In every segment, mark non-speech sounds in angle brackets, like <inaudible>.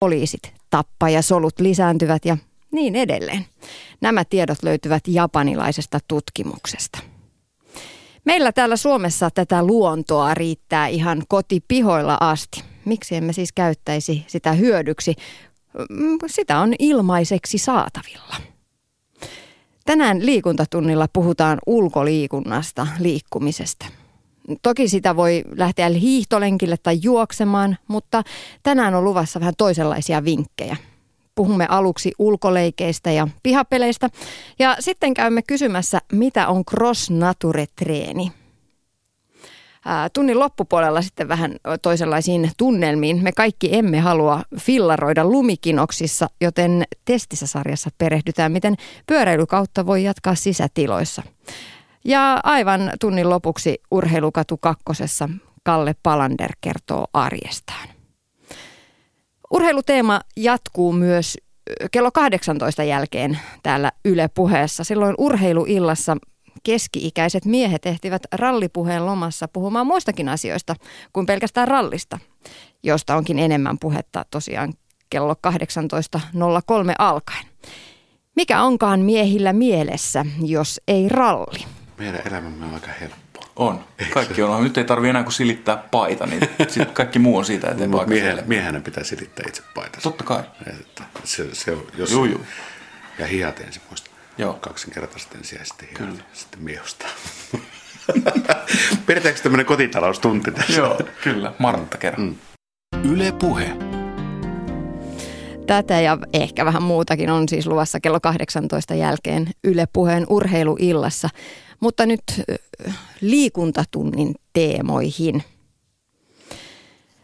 poliisit, tappajasolut lisääntyvät ja niin edelleen. Nämä tiedot löytyvät japanilaisesta tutkimuksesta. Meillä täällä Suomessa tätä luontoa riittää ihan kotipihoilla asti. Miksi emme siis käyttäisi sitä hyödyksi? Mm, sitä on ilmaiseksi saatavilla. Tänään liikuntatunnilla puhutaan ulkoliikunnasta, liikkumisesta. Toki sitä voi lähteä hiihtolenkille tai juoksemaan, mutta tänään on luvassa vähän toisenlaisia vinkkejä. Puhumme aluksi ulkoleikeistä ja pihapeleistä ja sitten käymme kysymässä, mitä on cross-nature-treeni. Tunnin loppupuolella sitten vähän toisenlaisiin tunnelmiin. Me kaikki emme halua fillaroida lumikinoksissa, joten testissä sarjassa perehdytään, miten pyöräilykautta voi jatkaa sisätiloissa. Ja aivan tunnin lopuksi Urheilukatu kakkosessa Kalle Palander kertoo arjestaan. Urheiluteema jatkuu myös kello 18 jälkeen täällä Yle puheessa. Silloin urheiluillassa keski-ikäiset miehet ehtivät rallipuheen lomassa puhumaan muistakin asioista kuin pelkästään rallista, josta onkin enemmän puhetta tosiaan kello 18.03 alkaen. Mikä onkaan miehillä mielessä, jos ei ralli? Meidän elämämme on aika helppo. On. Kaikki on. Nyt ei tarvi enää kuin silittää paita, niin sit kaikki muu on siitä eteenpäin. Miehen, miehenä pitää silittää itse paita. Totta kai. Että se, se on, jos Juu, juu. Ja hihat ensin muista. Joo. Kaksinkertaisesti ensin ja sitten hihat. Kyllä. Sitten miehusta. <laughs> Pidetäänkö tämmöinen kotitaloustunti tässä? Joo, kyllä. Martta kerran. Mm. Yle Puhe. Tätä ja ehkä vähän muutakin on siis luvassa kello 18 jälkeen Yle Puheen urheiluillassa. Mutta nyt liikuntatunnin teemoihin.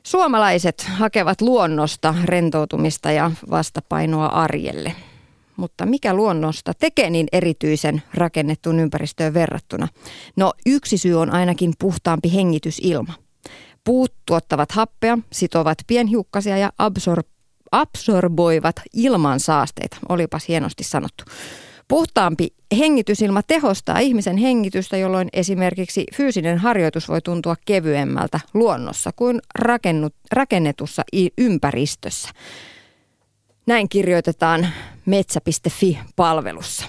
Suomalaiset hakevat luonnosta rentoutumista ja vastapainoa arjelle. Mutta mikä luonnosta tekee niin erityisen rakennettuun ympäristöön verrattuna? No yksi syy on ainakin puhtaampi hengitysilma. Puut tuottavat happea, sitovat pienhiukkasia ja absor- absorboivat ilman saasteita. Olipas hienosti sanottu. Puhtaampi hengitysilma tehostaa ihmisen hengitystä, jolloin esimerkiksi fyysinen harjoitus voi tuntua kevyemmältä luonnossa kuin rakennetussa ympäristössä. Näin kirjoitetaan metsä.fi-palvelussa.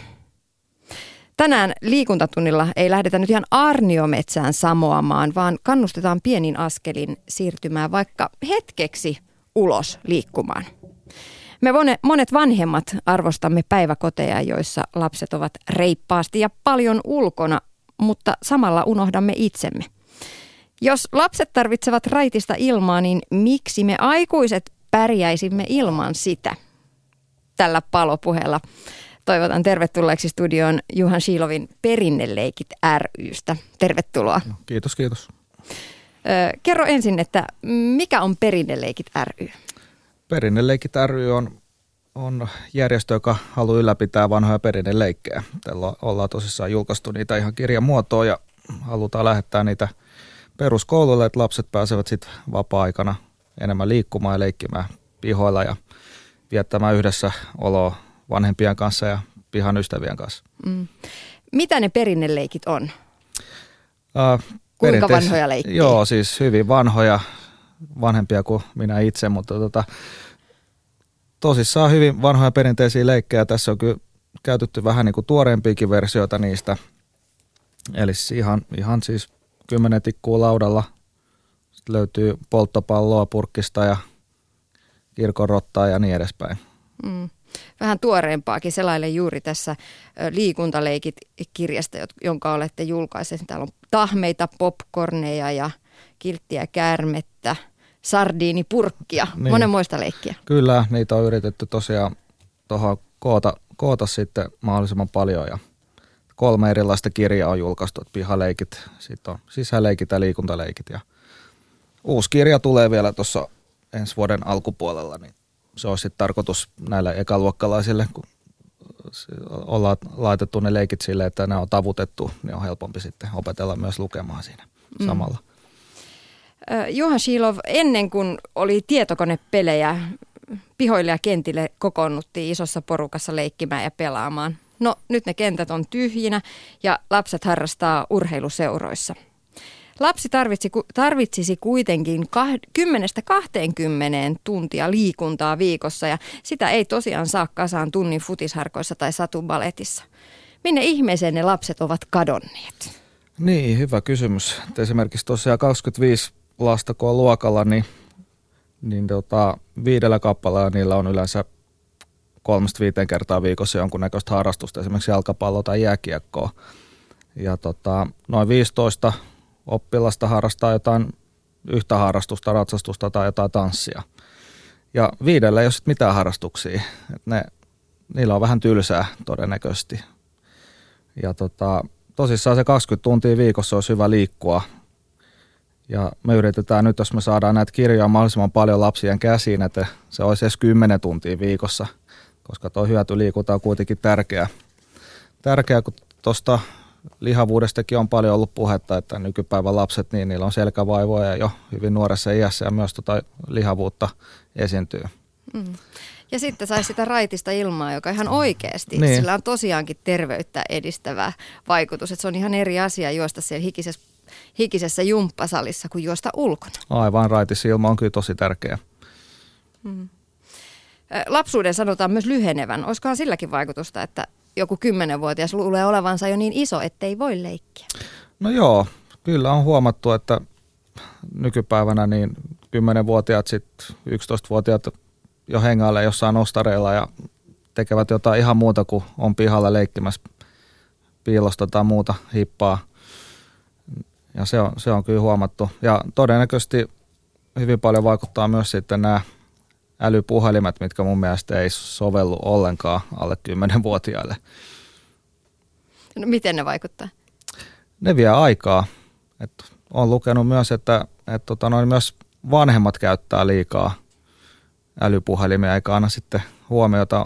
Tänään liikuntatunnilla ei lähdetä nyt ihan arniometsään samoamaan, vaan kannustetaan pienin askelin siirtymään vaikka hetkeksi ulos liikkumaan. Me monet vanhemmat arvostamme päiväkoteja, joissa lapset ovat reippaasti ja paljon ulkona, mutta samalla unohdamme itsemme. Jos lapset tarvitsevat raitista ilmaa, niin miksi me aikuiset pärjäisimme ilman sitä? Tällä palopuheella toivotan tervetulleeksi studioon Juhan Shilovin Perinneleikit rystä. Tervetuloa. Kiitos, kiitos. Kerro ensin, että mikä on Perinneleikit ry? Perinneleikit ry on, on järjestö, joka haluaa ylläpitää vanhoja perinneleikkejä. Tällä ollaan tosissaan julkaistu niitä ihan kirjan muotoon ja halutaan lähettää niitä peruskoululle, että lapset pääsevät sitten vapaa-aikana enemmän liikkumaan ja leikkimään pihoilla ja viettämään yhdessä oloa vanhempien kanssa ja pihan ystävien kanssa. Mm. Mitä ne perinneleikit on? Uh, Kuinka vanhoja leikkejä? Joo, siis hyvin vanhoja vanhempia kuin minä itse, mutta tota, tosissaan hyvin vanhoja perinteisiä leikkejä. Tässä on kyllä käytetty vähän niin kuin tuoreempiakin versioita niistä. Eli ihan, ihan siis kymmenen tikkuu laudalla. Sitten löytyy polttopalloa purkista ja kirkonrottaa ja niin edespäin. Mm. Vähän tuoreempaakin selaille juuri tässä liikuntaleikit-kirjasta, jonka olette julkaisseet. Täällä on tahmeita, popcorneja ja – kilttiä käärmettä, sardiinipurkkia, niin. monenmoista leikkiä. Kyllä, niitä on yritetty tosiaan tuohon koota, koota sitten mahdollisimman paljon ja kolme erilaista kirjaa on julkaistu, että pihaleikit, sitten on sisäleikit ja liikuntaleikit ja uusi kirja tulee vielä tuossa ensi vuoden alkupuolella, niin se olisi sitten tarkoitus näille ekaluokkalaisille, kun ollaan laitettu ne leikit sille, että ne on tavutettu, niin on helpompi sitten opetella myös lukemaan siinä mm. samalla. Juha Shilov, ennen kuin oli tietokonepelejä, pihoille ja kentille kokoonnuttiin isossa porukassa leikkimään ja pelaamaan. No nyt ne kentät on tyhjinä ja lapset harrastaa urheiluseuroissa. Lapsi tarvitsi, tarvitsisi kuitenkin 10-20 tuntia liikuntaa viikossa ja sitä ei tosiaan saa kasaan tunnin futisharkoissa tai satubaletissa. Minne ihmeeseen ne lapset ovat kadonneet? Niin, hyvä kysymys. Et esimerkiksi tosiaan 25 lasta kun on luokalla, niin, niin tota, viidellä kappaleella niillä on yleensä kolmesta viiteen kertaa viikossa jonkunnäköistä harrastusta, esimerkiksi jalkapalloa tai jääkiekkoa. Ja tota, noin 15 oppilasta harrastaa jotain yhtä harrastusta, ratsastusta tai jotain tanssia. Ja viidellä ei ole mitään harrastuksia. Et ne, niillä on vähän tylsää todennäköisesti. Ja tota, tosissaan se 20 tuntia viikossa olisi hyvä liikkua. Ja me yritetään nyt, jos me saadaan näitä kirjoja mahdollisimman paljon lapsien käsiin, että se olisi edes 10 tuntia viikossa, koska tuo hyötyliikunta on kuitenkin tärkeä. Tärkeä, kun tuosta lihavuudestakin on paljon ollut puhetta, että nykypäivän lapset, niin niillä on selkävaivoja jo hyvin nuoressa iässä ja myös tota lihavuutta esiintyy. Mm. Ja sitten sai sitä raitista ilmaa, joka ihan oikeasti, niin. sillä on tosiaankin terveyttä edistävä vaikutus. Että se on ihan eri asia juosta siellä hikisessä, hikisessä jumppasalissa kuin juosta ulkona. Aivan, raitis ilma on kyllä tosi tärkeä. Mm. Lapsuuden sanotaan myös lyhenevän. Olisikohan silläkin vaikutusta, että joku kymmenenvuotias luulee olevansa jo niin iso, ettei voi leikkiä? No joo, kyllä on huomattu, että nykypäivänä niin 10-vuotiaat, sitten 11-vuotiaat jo hengailee jossain ostareilla ja tekevät jotain ihan muuta kuin on pihalla leikkimässä piilosta tai muuta hippaa. Ja se on, se on kyllä huomattu. Ja todennäköisesti hyvin paljon vaikuttaa myös sitten nämä älypuhelimet, mitkä mun mielestä ei sovellu ollenkaan alle 10-vuotiaille. No, miten ne vaikuttaa? Ne vie aikaa. Et on lukenut myös, että et tota noin, myös vanhemmat käyttää liikaa älypuhelimia eikä anna sitten huomiota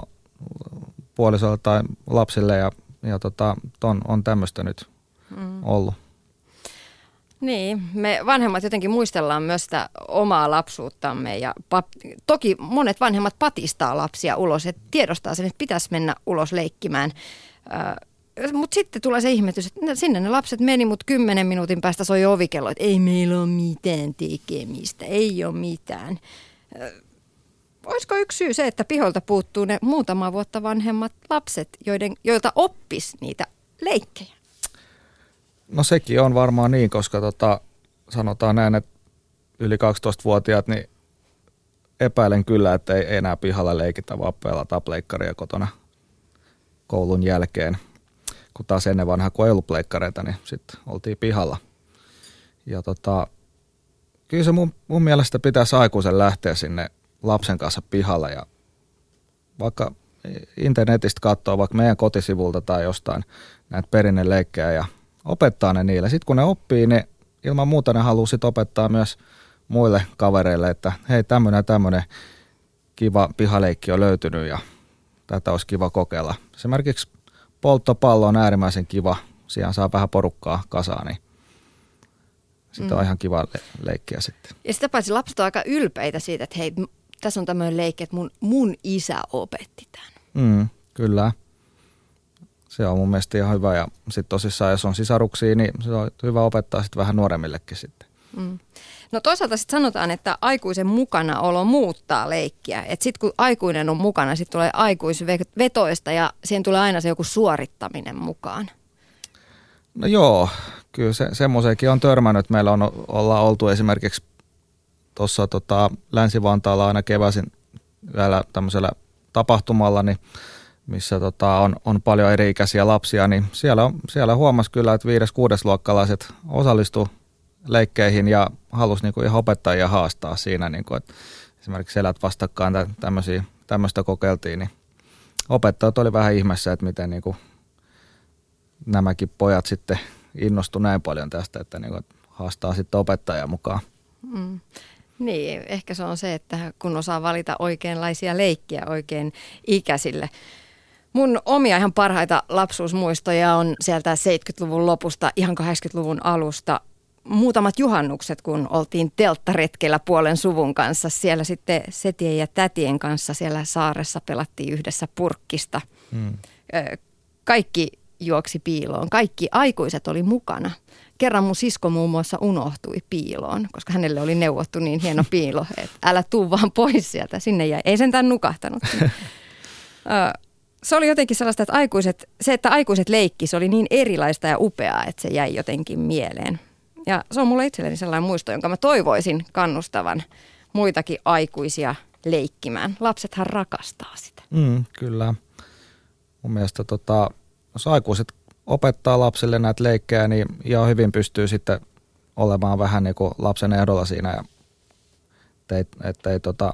puolisolle tai lapsille ja, ja tota, ton, on tämmöistä nyt mm. ollut. Niin, me vanhemmat jotenkin muistellaan myös sitä omaa lapsuuttamme ja pap, toki monet vanhemmat patistaa lapsia ulos, että tiedostaa sen, että pitäisi mennä ulos leikkimään. Äh, mutta sitten tulee se ihmetys, että sinne ne lapset meni, mutta kymmenen minuutin päästä soi ovikello, että ei meillä ole mitään tekemistä, ei ole mitään. Äh, olisiko yksi syy se, että piholta puuttuu ne muutama vuotta vanhemmat lapset, joiden, joilta oppis niitä leikkejä? No sekin on varmaan niin, koska tota, sanotaan näin, että yli 12-vuotiaat, niin epäilen kyllä, että ei enää pihalla leikitä, vaan pelata pleikkaria kotona koulun jälkeen. Kun taas ennen vanhaa, kun ei ollut pleikkareita, niin sitten oltiin pihalla. Ja tota, kyllä se mun, mun mielestä pitäisi aikuisen lähteä sinne lapsen kanssa pihalla ja vaikka internetistä katsoa vaikka meidän kotisivulta tai jostain näitä perinneleikkejä ja opettaa ne niille. Sitten kun ne oppii, niin ilman muuta ne haluaa sit opettaa myös muille kavereille, että hei tämmöinen ja tämmöinen kiva pihaleikki on löytynyt ja tätä olisi kiva kokeilla. Esimerkiksi polttopallo on äärimmäisen kiva. Siihen saa vähän porukkaa kasaan, niin sitten mm. on ihan kiva le- leikkiä sitten. Ja sitä paitsi lapset on aika ylpeitä siitä, että hei, tässä on tämmöinen leikki, että mun, mun isä opetti tämän. Mm, kyllä se on mun mielestä ihan hyvä. Ja sitten tosissaan, jos on sisaruksia, niin se on hyvä opettaa sitten vähän nuoremmillekin sitten. Mm. No toisaalta sitten sanotaan, että aikuisen mukanaolo muuttaa leikkiä. Että sitten kun aikuinen on mukana, sitten tulee aikuisvetoista ja siihen tulee aina se joku suorittaminen mukaan. No joo, kyllä se, semmoisenkin on törmännyt. Meillä on, ollaan oltu esimerkiksi tuossa tota, Länsi-Vantaalla aina keväisin vielä tämmöisellä tapahtumalla, niin missä tota, on, on paljon eri-ikäisiä lapsia, niin siellä, siellä huomasi kyllä, että viides kuudesluokkalaiset osallistu leikkeihin ja halusi niin kuin ihan opettajia haastaa siinä, niin kuin, että esimerkiksi elät vastakkain tämmöistä kokeiltiin, niin opettajat oli vähän ihmeessä, että miten niin kuin nämäkin pojat sitten innostu näin paljon tästä, että niin kuin haastaa sitten opettajia mukaan. Mm. Niin, ehkä se on se, että kun osaa valita oikeanlaisia leikkiä oikein ikäisille. Mun omia ihan parhaita lapsuusmuistoja on sieltä 70-luvun lopusta ihan 80-luvun alusta. Muutamat juhannukset, kun oltiin telttaretkellä puolen suvun kanssa. Siellä sitten setien ja tätien kanssa siellä saaressa pelattiin yhdessä purkkista. Hmm. Kaikki juoksi piiloon. Kaikki aikuiset oli mukana. kerran mun sisko muun muassa unohtui piiloon, koska hänelle oli neuvottu niin hieno piilo, että älä tuu vaan pois sieltä. Sinne jäi. Ei sentään nukahtanut. <laughs> se oli jotenkin sellaista, että aikuiset, se, että aikuiset leikki, se oli niin erilaista ja upeaa, että se jäi jotenkin mieleen. Ja se on mulle itselleni sellainen muisto, jonka mä toivoisin kannustavan muitakin aikuisia leikkimään. Lapsethan rakastaa sitä. Mm, kyllä. Mun mielestä tota, jos aikuiset opettaa lapsille näitä leikkejä, niin ihan hyvin pystyy sitten olemaan vähän niin kuin lapsen ehdolla siinä. Ja ettei, ettei tota,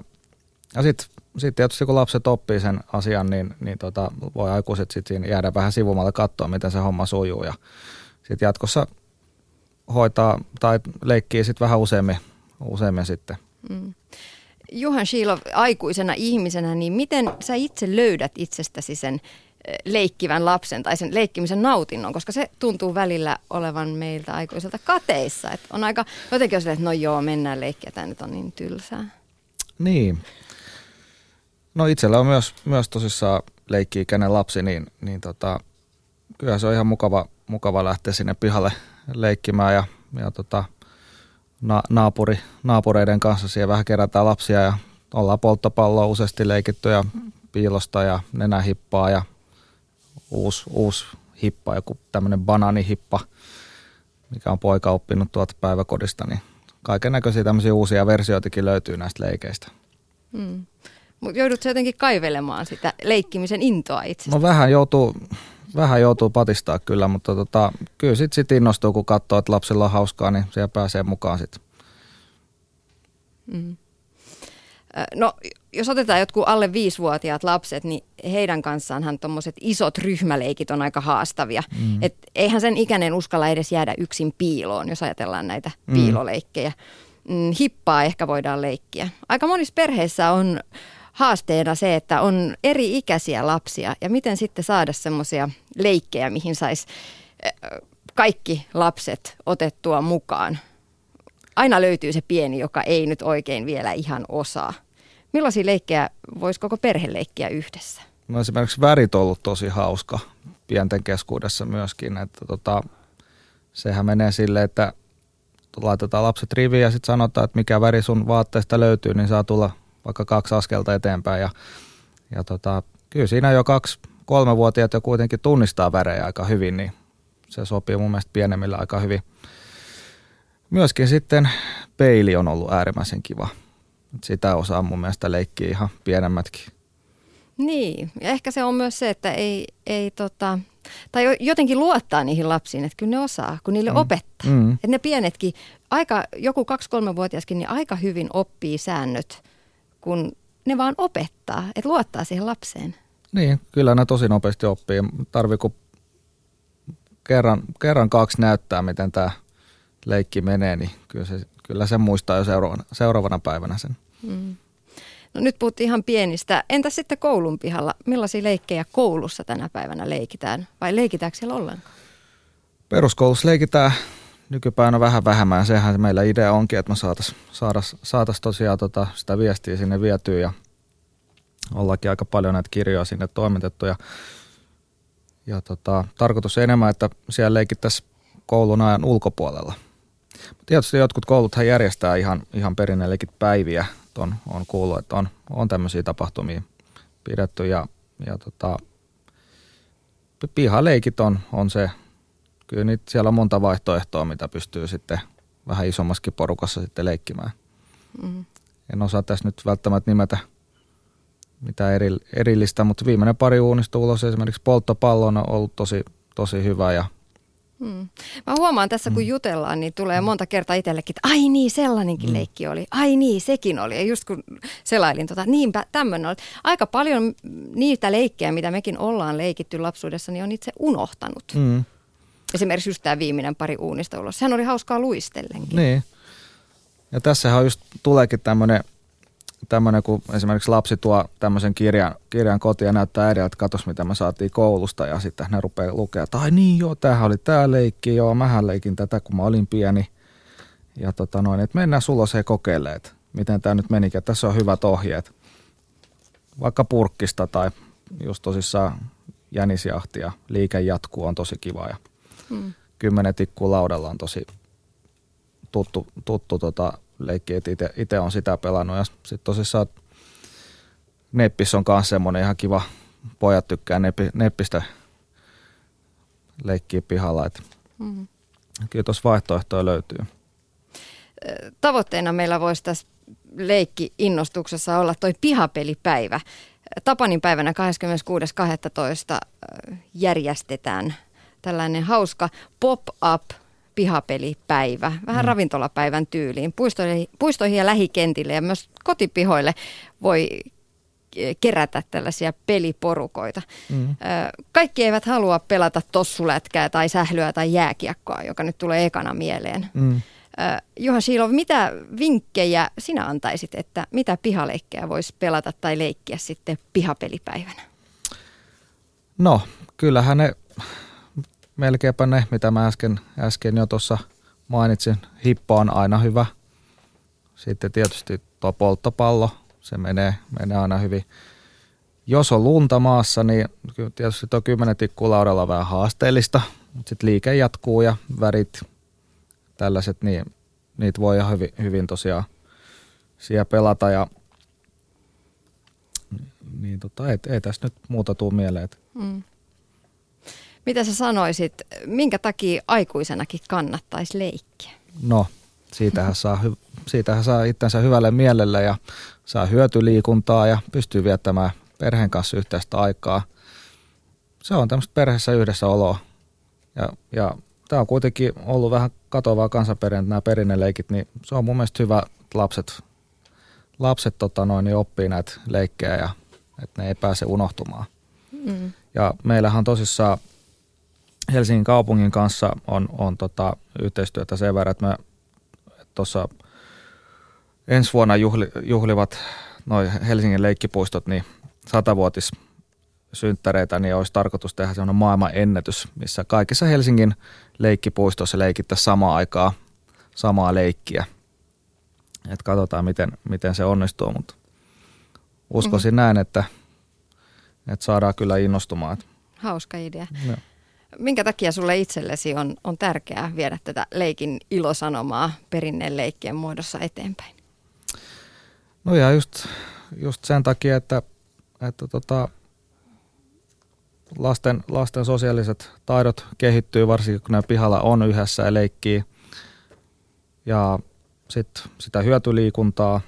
ja sitten sit tietysti kun lapset oppii sen asian, niin, niin tota, voi aikuiset sitten jäädä vähän sivumalle katsoa, miten se homma sujuu. Ja sitten jatkossa hoitaa tai leikkii sitten vähän useammin, useammin sitten. Mm. Juhan Shiilov, aikuisena ihmisenä, niin miten sä itse löydät itsestäsi sen leikkivän lapsen tai sen leikkimisen nautinnon, koska se tuntuu välillä olevan meiltä aikuiselta kateissa. Et on aika jotenkin on että no joo, mennään leikkiä, tämä nyt on niin tylsää. Niin. No itsellä on myös, myös tosissaan leikki-ikäinen lapsi, niin, niin tota, kyllä se on ihan mukava, mukava lähteä sinne pihalle leikkimään ja, ja tota, na, naapuri, naapureiden kanssa siellä vähän kerätään lapsia ja ollaan polttopalloa useasti leikitty ja piilosta ja nenähippaa ja uusi, uusi hippa, joku tämmöinen banaanihippa, mikä on poika oppinut tuolta päiväkodista, niin kaiken näköisiä tämmöisiä uusia versioitakin löytyy näistä leikeistä. Hmm. Mutta joudutko jotenkin kaivelemaan sitä leikkimisen intoa itse? No vähän joutuu, vähän joutuu patistaa kyllä, mutta tota, kyllä sitten sit innostuu, kun katsoo, että lapsilla on hauskaa, niin siellä pääsee mukaan sitten. Mm. No, jos otetaan jotkut alle viisivuotiaat lapset, niin heidän kanssaanhan tuommoiset isot ryhmäleikit on aika haastavia. Mm. Et eihän sen ikäinen uskalla edes jäädä yksin piiloon, jos ajatellaan näitä mm. piiloleikkejä. Mm, hippaa ehkä voidaan leikkiä. Aika monissa perheissä on haasteena se, että on eri ikäisiä lapsia ja miten sitten saada semmoisia leikkejä, mihin saisi kaikki lapset otettua mukaan. Aina löytyy se pieni, joka ei nyt oikein vielä ihan osaa. Millaisia leikkejä voisi koko perhe leikkiä yhdessä? No esimerkiksi värit on ollut tosi hauska pienten keskuudessa myöskin. Että tota, sehän menee silleen, että laitetaan lapset riviin ja sitten sanotaan, että mikä väri sun vaatteesta löytyy, niin saa tulla vaikka kaksi askelta eteenpäin. Ja, ja tota, kyllä siinä jo kaksi, kolmevuotiaat jo kuitenkin tunnistaa värejä aika hyvin, niin se sopii mun mielestä pienemmillä aika hyvin. Myöskin sitten peili on ollut äärimmäisen kiva sitä osaa mun mielestä leikkiä ihan pienemmätkin. Niin, ja ehkä se on myös se, että ei, ei tota, tai jotenkin luottaa niihin lapsiin, että kyllä ne osaa, kun niille mm. opettaa. Mm. Että ne pienetkin, aika, joku kaksi-kolme-vuotiaskin, niin aika hyvin oppii säännöt, kun ne vaan opettaa, että luottaa siihen lapseen. Niin, kyllä ne tosi nopeasti oppii. Tarvii kerran, kerran kaksi näyttää, miten tämä leikki menee, niin kyllä se, kyllä se muistaa jo seuraavana, seuraavana päivänä sen. Mm. No nyt puhuttiin ihan pienistä. Entä sitten koulun pihalla? Millaisia leikkejä koulussa tänä päivänä leikitään? Vai leikitäänkö siellä ollenkaan? Peruskoulussa leikitään nykypäivänä vähän vähemmän. Sehän meillä idea onkin, että me saataisiin saatais, saatais tosiaan tota sitä viestiä sinne vietyä ja ollakin aika paljon näitä kirjoja sinne toimitettu. Ja, ja tota, tarkoitus enemmän, että siellä leikittäisiin koulun ajan ulkopuolella – Tietysti jotkut kouluthan järjestää ihan, ihan perinnellekin päiviä. On, on kuullut, että on, on tämmöisiä tapahtumia pidetty ja, ja tota, pihaleikit on, on se, kyllä niitä, siellä on monta vaihtoehtoa, mitä pystyy sitten vähän isommaskin porukassa sitten leikkimään. Mm. En osaa tässä nyt välttämättä nimetä mitä eri, erillistä, mutta viimeinen pari uunista ulos esimerkiksi polttopallo on ollut tosi, tosi hyvä ja Hmm. Mä huomaan tässä, kun mm. jutellaan, niin tulee monta kertaa itsellekin, että ai niin, sellainenkin hmm. leikki oli. Ai niin, sekin oli. Ja just kun selailin, tota, niinpä tämmöinen oli. Aika paljon niitä leikkejä, mitä mekin ollaan leikitty lapsuudessa, niin on itse unohtanut. Hmm. Esimerkiksi just tämä viimeinen pari uunista ulos. Sehän oli hauskaa luistellenkin. Niin. Ja tässähän just tuleekin tämmöinen tämmöinen, kun esimerkiksi lapsi tuo tämmöisen kirjan, kirjan kotiin ja näyttää äidille, että katos mitä me saatiin koulusta ja sitten ne rupeaa lukea, että ai niin joo, tämähän oli tämä leikki, joo, mähän leikin tätä, kun mä olin pieni. Ja tota noin, että mennään suloseen kokeilemaan, että miten tämä nyt menikin, tässä on hyvät ohjeet. Vaikka purkkista tai just tosissaan jänisjahti ja liike jatkuu on tosi kiva ja hmm. kymmenen tikkua laudalla on tosi tuttu, tuttu tota leikki, että itse on sitä pelannut. Ja sitten tosissaan Neppis on myös semmoinen ihan kiva, pojat tykkää neppi, Neppistä leikkiä pihalla. Et mm. Kyllä tuossa vaihtoehtoja löytyy. Tavoitteena meillä voisi tässä leikki-innostuksessa olla toi pihapelipäivä. Tapanin päivänä 26.12. järjestetään tällainen hauska pop-up pihapelipäivä, vähän mm. ravintolapäivän tyyliin. Puistoihin, puistoihin ja lähikentille ja myös kotipihoille voi kerätä tällaisia peliporukoita. Mm. Kaikki eivät halua pelata tossulätkää tai sählyä tai jääkiekkoa, joka nyt tulee ekana mieleen. Mm. Juha Siilov, mitä vinkkejä sinä antaisit, että mitä pihaleikkejä voisi pelata tai leikkiä sitten pihapelipäivänä? No, kyllähän ne, melkeinpä ne, mitä mä äsken, äsken jo tuossa mainitsin. Hippo on aina hyvä. Sitten tietysti tuo polttopallo, se menee, menee aina hyvin. Jos on lunta maassa, niin tietysti tuo 10 tikkuu laudalla on vähän haasteellista, mutta sitten liike jatkuu ja värit, tällaiset, niin niitä voi ihan hyvin, hyvin tosiaan siellä pelata ja niin tota, ei, ei tässä nyt muuta tuu mieleen. Mm. Mitä sä sanoisit, minkä takia aikuisenakin kannattaisi leikkiä? No, siitähän saa, siitähän saa itsensä hyvälle mielelle ja saa hyötyliikuntaa ja pystyy viettämään perheen kanssa yhteistä aikaa. Se on tämmöistä perheessä yhdessä oloa. Ja, ja tämä on kuitenkin ollut vähän katoavaa kansanperintä, nämä perinneleikit, niin se on mun mielestä hyvä, että lapset, lapset tota noin, niin oppii näitä leikkejä ja että ne ei pääse unohtumaan. Mm. Ja meillähän tosissaan Helsingin kaupungin kanssa on, on tota yhteistyötä sen verran, että me tuossa ensi vuonna juhli, juhlivat noin Helsingin leikkipuistot, niin satavuotis synttäreitä, niin olisi tarkoitus tehdä sellainen maailman ennätys, missä kaikissa Helsingin leikkipuistoissa leikittäisiin samaan aikaa samaa leikkiä. Et katsotaan, miten, miten se onnistuu, mutta uskoisin mm-hmm. näin, että, että saadaan kyllä innostumaan. Hauska idea. No. Minkä takia sulle itsellesi on, on tärkeää viedä tätä leikin ilosanomaa perinneen leikkien muodossa eteenpäin? No ja just, just sen takia, että, että tota, lasten, lasten sosiaaliset taidot kehittyy, varsinkin kun ne pihalla on yhdessä ja leikkii. Ja sitten sitä hyötyliikuntaa.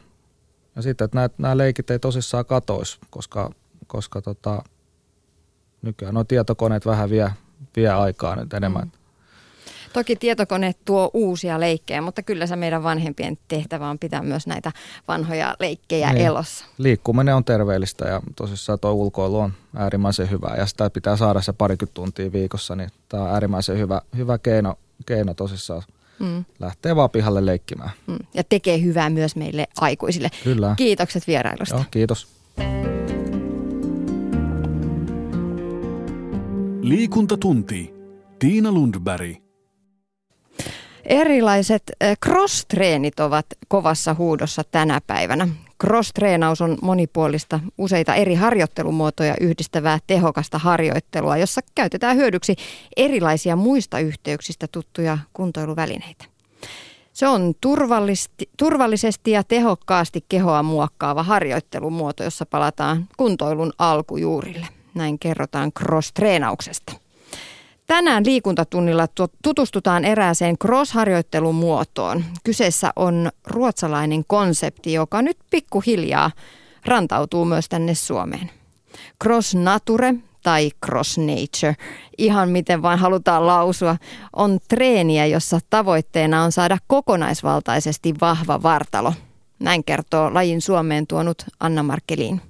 Ja sitten, että nämä leikit ei tosissaan katoisi, koska, koska tota, nykyään nuo tietokoneet vähän vie, vie aikaa nyt enemmän. Mm. Toki tietokone tuo uusia leikkejä, mutta kyllä se meidän vanhempien tehtävä on pitää myös näitä vanhoja leikkejä niin. elossa. Liikkuminen on terveellistä ja tosissaan tuo ulkoilu on äärimmäisen hyvä ja sitä pitää saada se parikymmentä tuntia viikossa, niin tämä on äärimmäisen hyvä, hyvä keino, keino tosissaan mm. lähtee vaan pihalle leikkimään. Mm. Ja tekee hyvää myös meille aikuisille. Kyllä. Kiitokset vierailusta. Joo, kiitos. Liikuntatunti. Tiina Lundberg. Erilaiset cross-treenit ovat kovassa huudossa tänä päivänä. Cross-treenaus on monipuolista, useita eri harjoittelumuotoja yhdistävää tehokasta harjoittelua, jossa käytetään hyödyksi erilaisia muista yhteyksistä tuttuja kuntoiluvälineitä. Se on turvallisesti, turvallisesti ja tehokkaasti kehoa muokkaava harjoittelumuoto, jossa palataan kuntoilun alkujuurille. Näin kerrotaan cross-treenauksesta. Tänään liikuntatunnilla tutustutaan erääseen cross-harjoittelun muotoon. Kyseessä on ruotsalainen konsepti, joka nyt pikkuhiljaa rantautuu myös tänne Suomeen. Cross Nature tai Cross Nature, ihan miten vain halutaan lausua, on treeniä, jossa tavoitteena on saada kokonaisvaltaisesti vahva vartalo. Näin kertoo lajin Suomeen tuonut Anna Markelin.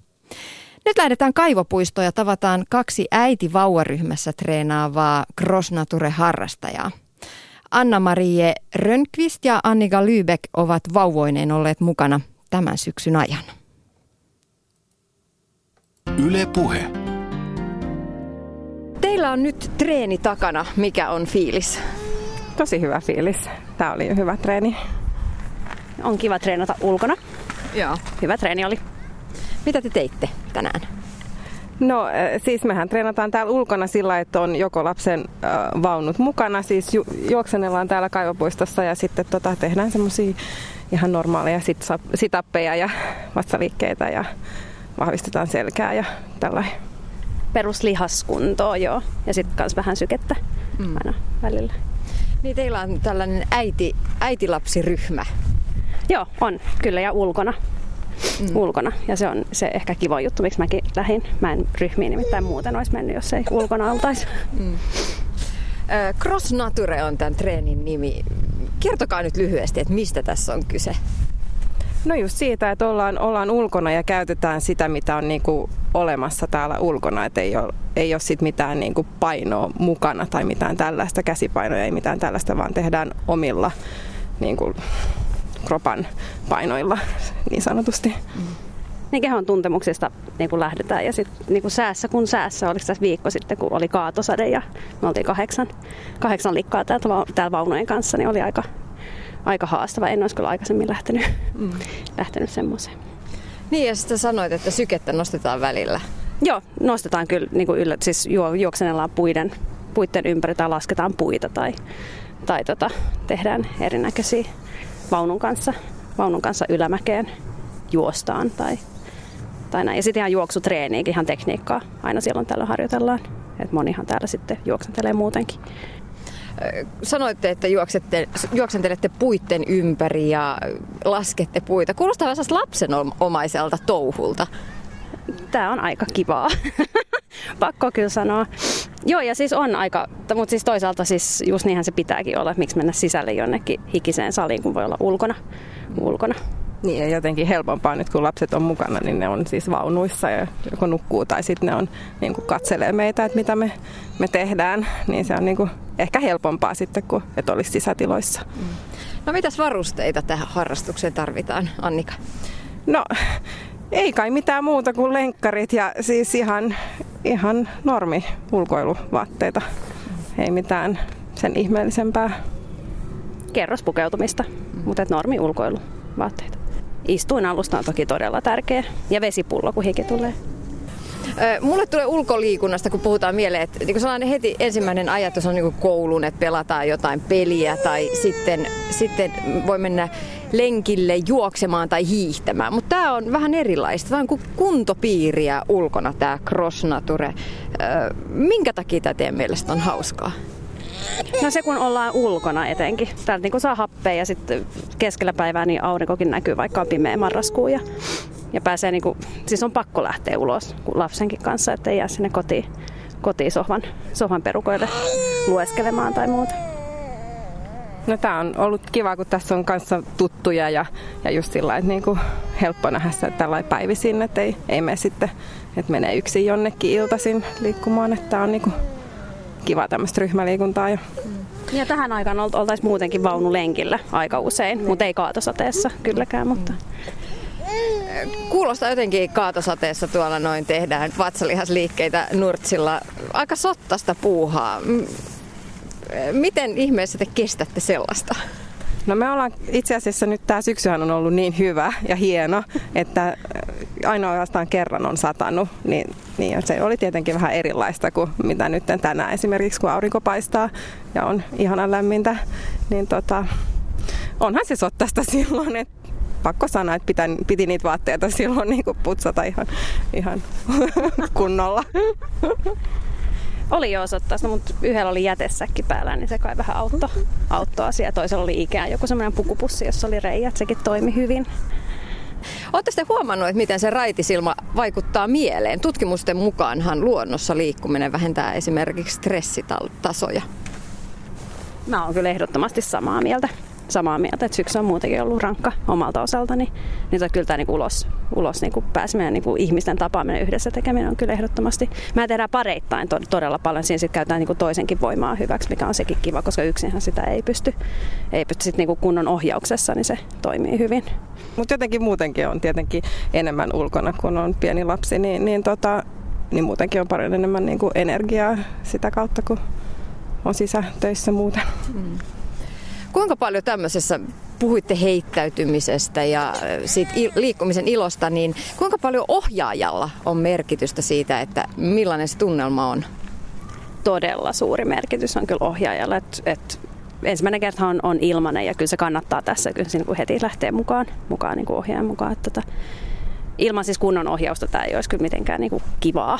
Nyt lähdetään kaivopuistoon ja tavataan kaksi äiti-vauvaryhmässä treenaavaa Crossnature-harrastajaa. Anna-Marie Rönnqvist ja Annika Lübeck ovat vauvoineen olleet mukana tämän syksyn ajan. Yle Puhe. Teillä on nyt treeni takana. Mikä on fiilis? Tosi hyvä fiilis. Tämä oli hyvä treeni. On kiva treenata ulkona. Joo. Hyvä treeni oli. Mitä te teitte tänään? No siis mehän treenataan täällä ulkona sillä, että on joko lapsen äh, vaunut mukana, siis ju- juoksenellaan täällä kaivopuistossa ja sitten tota, tehdään semmoisia ihan normaaleja sit- sitappeja ja <laughs> vatsaliikkeitä ja vahvistetaan selkää ja tällainen. Peruslihaskuntoa, joo. Ja sitten myös vähän sykettä mm. aina välillä. Niin teillä on tällainen äiti, äitilapsiryhmä. Joo, on. Kyllä, ja ulkona. Mm. ulkona. Ja se on se ehkä kiva juttu, miksi mäkin lähdin. Mä en ryhmiin nimittäin muuten olisi mennyt, jos ei ulkona oltaisi. Mm. Cross Nature on tämän treenin nimi. Kertokaa nyt lyhyesti, että mistä tässä on kyse? No just siitä, että ollaan, ollaan ulkona ja käytetään sitä, mitä on niinku olemassa täällä ulkona. Että ei ole, ei ole sit mitään niinku painoa mukana tai mitään tällaista, käsipainoja ei mitään tällaista, vaan tehdään omilla niinku, kropan painoilla niin sanotusti. Mm. Niin kehon tuntemuksista niin kuin lähdetään ja sitten niin säässä kun säässä, oliko tässä viikko sitten kun oli kaatosade ja me oltiin kahdeksan, kahdeksan likkaa täältä, täällä vaunujen kanssa, niin oli aika, aika haastava. En olisi kyllä aikaisemmin lähtenyt, mm. lähtenyt semmoiseen. Niin ja sitten sanoit, että sykettä nostetaan välillä. Joo, nostetaan kyllä niin kuin yllä, siis juoksenellaan puiden, puiden ympäri tai lasketaan puita tai, tai tota, tehdään erinäköisiä vaunun kanssa, vaunun kanssa ylämäkeen juostaan tai, tai näin. Ja sitten ihan juoksutreeniinkin, ihan tekniikkaa aina silloin tällä harjoitellaan. Et monihan täällä sitten juoksentelee muutenkin. Sanoitte, että juoksette, juoksentelette puitten ympäri ja laskette puita. Kuulostaa vähän lapsenomaiselta touhulta. Tämä on aika kivaa. <laughs> Pakko kyllä sanoa. Joo, ja siis on aika, mutta siis toisaalta siis just niinhän se pitääkin olla, että miksi mennä sisälle jonnekin hikiseen saliin, kun voi olla ulkona. ulkona. Niin, ja jotenkin helpompaa nyt, kun lapset on mukana, niin ne on siis vaunuissa ja joko nukkuu tai sitten ne on niin kuin katselee meitä, että mitä me, me tehdään. Niin se on niin kuin ehkä helpompaa sitten, kuin että olisi sisätiloissa. No mitäs varusteita tähän harrastukseen tarvitaan, Annika? No ei kai mitään muuta kuin lenkkarit ja siis ihan, ihan normi ulkoiluvaatteita. Ei mitään sen ihmeellisempää. Kerrospukeutumista, mutta normi ulkoiluvaatteita. Istuinalusta on toki todella tärkeä ja vesipullo, kun hiki tulee. Mulle tulee ulkoliikunnasta, kun puhutaan mieleen, että niin sellainen heti ensimmäinen ajatus on niin koulun, että pelataan jotain peliä tai sitten, sitten voi mennä lenkille juoksemaan tai hiihtämään. Mutta tämä on vähän erilaista. Tämä on kuin kuntopiiriä ulkona tämä Cross Nature. Minkä takia tämä teidän mielestä on hauskaa? No se kun ollaan ulkona etenkin. Täältä niin saa happea ja sitten keskellä päivää niin aurinkokin näkyy, vaikka on pimeä marraskuu. Ja, ja pääsee niin kuin, siis on pakko lähteä ulos lapsenkin kanssa, ettei jää sinne kotiin, kotiin sohvan, sohvan perukoille lueskelemaan tai muuta. No tämä on ollut kiva, kun tässä on kanssa tuttuja ja, ja just sillä että niinku helppo nähdä se tällainen päivisin, että ei, ei mene sitten, että menee yksin jonnekin iltaisin liikkumaan, että tämä on niinku kiva tämmöistä ryhmäliikuntaa jo. Ja tähän aikaan oltaisiin muutenkin vaunulenkillä aika usein, mutta ei kaatosateessa kylläkään. Mutta... Kuulostaa jotenkin kaatosateessa tuolla noin tehdään vatsalihasliikkeitä nurtsilla. Aika sottasta puuhaa. Miten ihmeessä te kestätte sellaista? No me ollaan itse asiassa nyt tämä syksyhän on ollut niin hyvä ja hieno, että ainoastaan kerran on satanut, niin, niin se oli tietenkin vähän erilaista kuin mitä nyt tänään esimerkiksi, kun aurinko paistaa ja on ihanan lämmintä, niin tota, onhan se sottasta <laughs> silloin, että pakko sanoa, että pitää, piti niitä vaatteita <laughs> silloin niin putsata ihan, ihan <laughs> kunnolla. Oli jo osoittaa, mutta yhdellä oli jätesäkki päällä, niin se kai vähän auttoi, auttoi asiaa. Toisella oli ikään joku semmoinen pukupussi, jossa oli reijät, sekin toimi hyvin. Oletteko te huomannut, että miten se raitisilma vaikuttaa mieleen? Tutkimusten mukaanhan luonnossa liikkuminen vähentää esimerkiksi stressitasoja. Mä oon kyllä ehdottomasti samaa mieltä samaa mieltä, että syksy on muutenkin ollut rankka omalta osaltani. Niin kyllä tämä niin ulos, ulos niin pääseminen, niin ihmisten tapaaminen yhdessä tekeminen on kyllä ehdottomasti. Mä tehdään pareittain to- todella paljon. Siinä sitten käytetään niin toisenkin voimaa hyväksi, mikä on sekin kiva, koska yksinhän sitä ei pysty, ei pysty sit niin kunnon ohjauksessa, niin se toimii hyvin. Mutta jotenkin muutenkin on tietenkin enemmän ulkona, kun on pieni lapsi, niin, niin, tota, niin muutenkin on paljon enemmän niin kuin energiaa sitä kautta, kun on sisätöissä muuten. Mm. Kuinka paljon tämmöisessä puhuitte heittäytymisestä ja siitä liikkumisen ilosta, niin kuinka paljon ohjaajalla on merkitystä siitä, että millainen se tunnelma on? Todella suuri merkitys on kyllä ohjaajalla, että, että ensimmäinen kerta on, on ilmanen ja kyllä se kannattaa tässä kyllä niin kuin heti lähteä mukaan, mukaan niin kuin ohjaajan mukaan. Että, että, ilman siis kunnon ohjausta tämä ei olisi kyllä mitenkään niin kuin kivaa,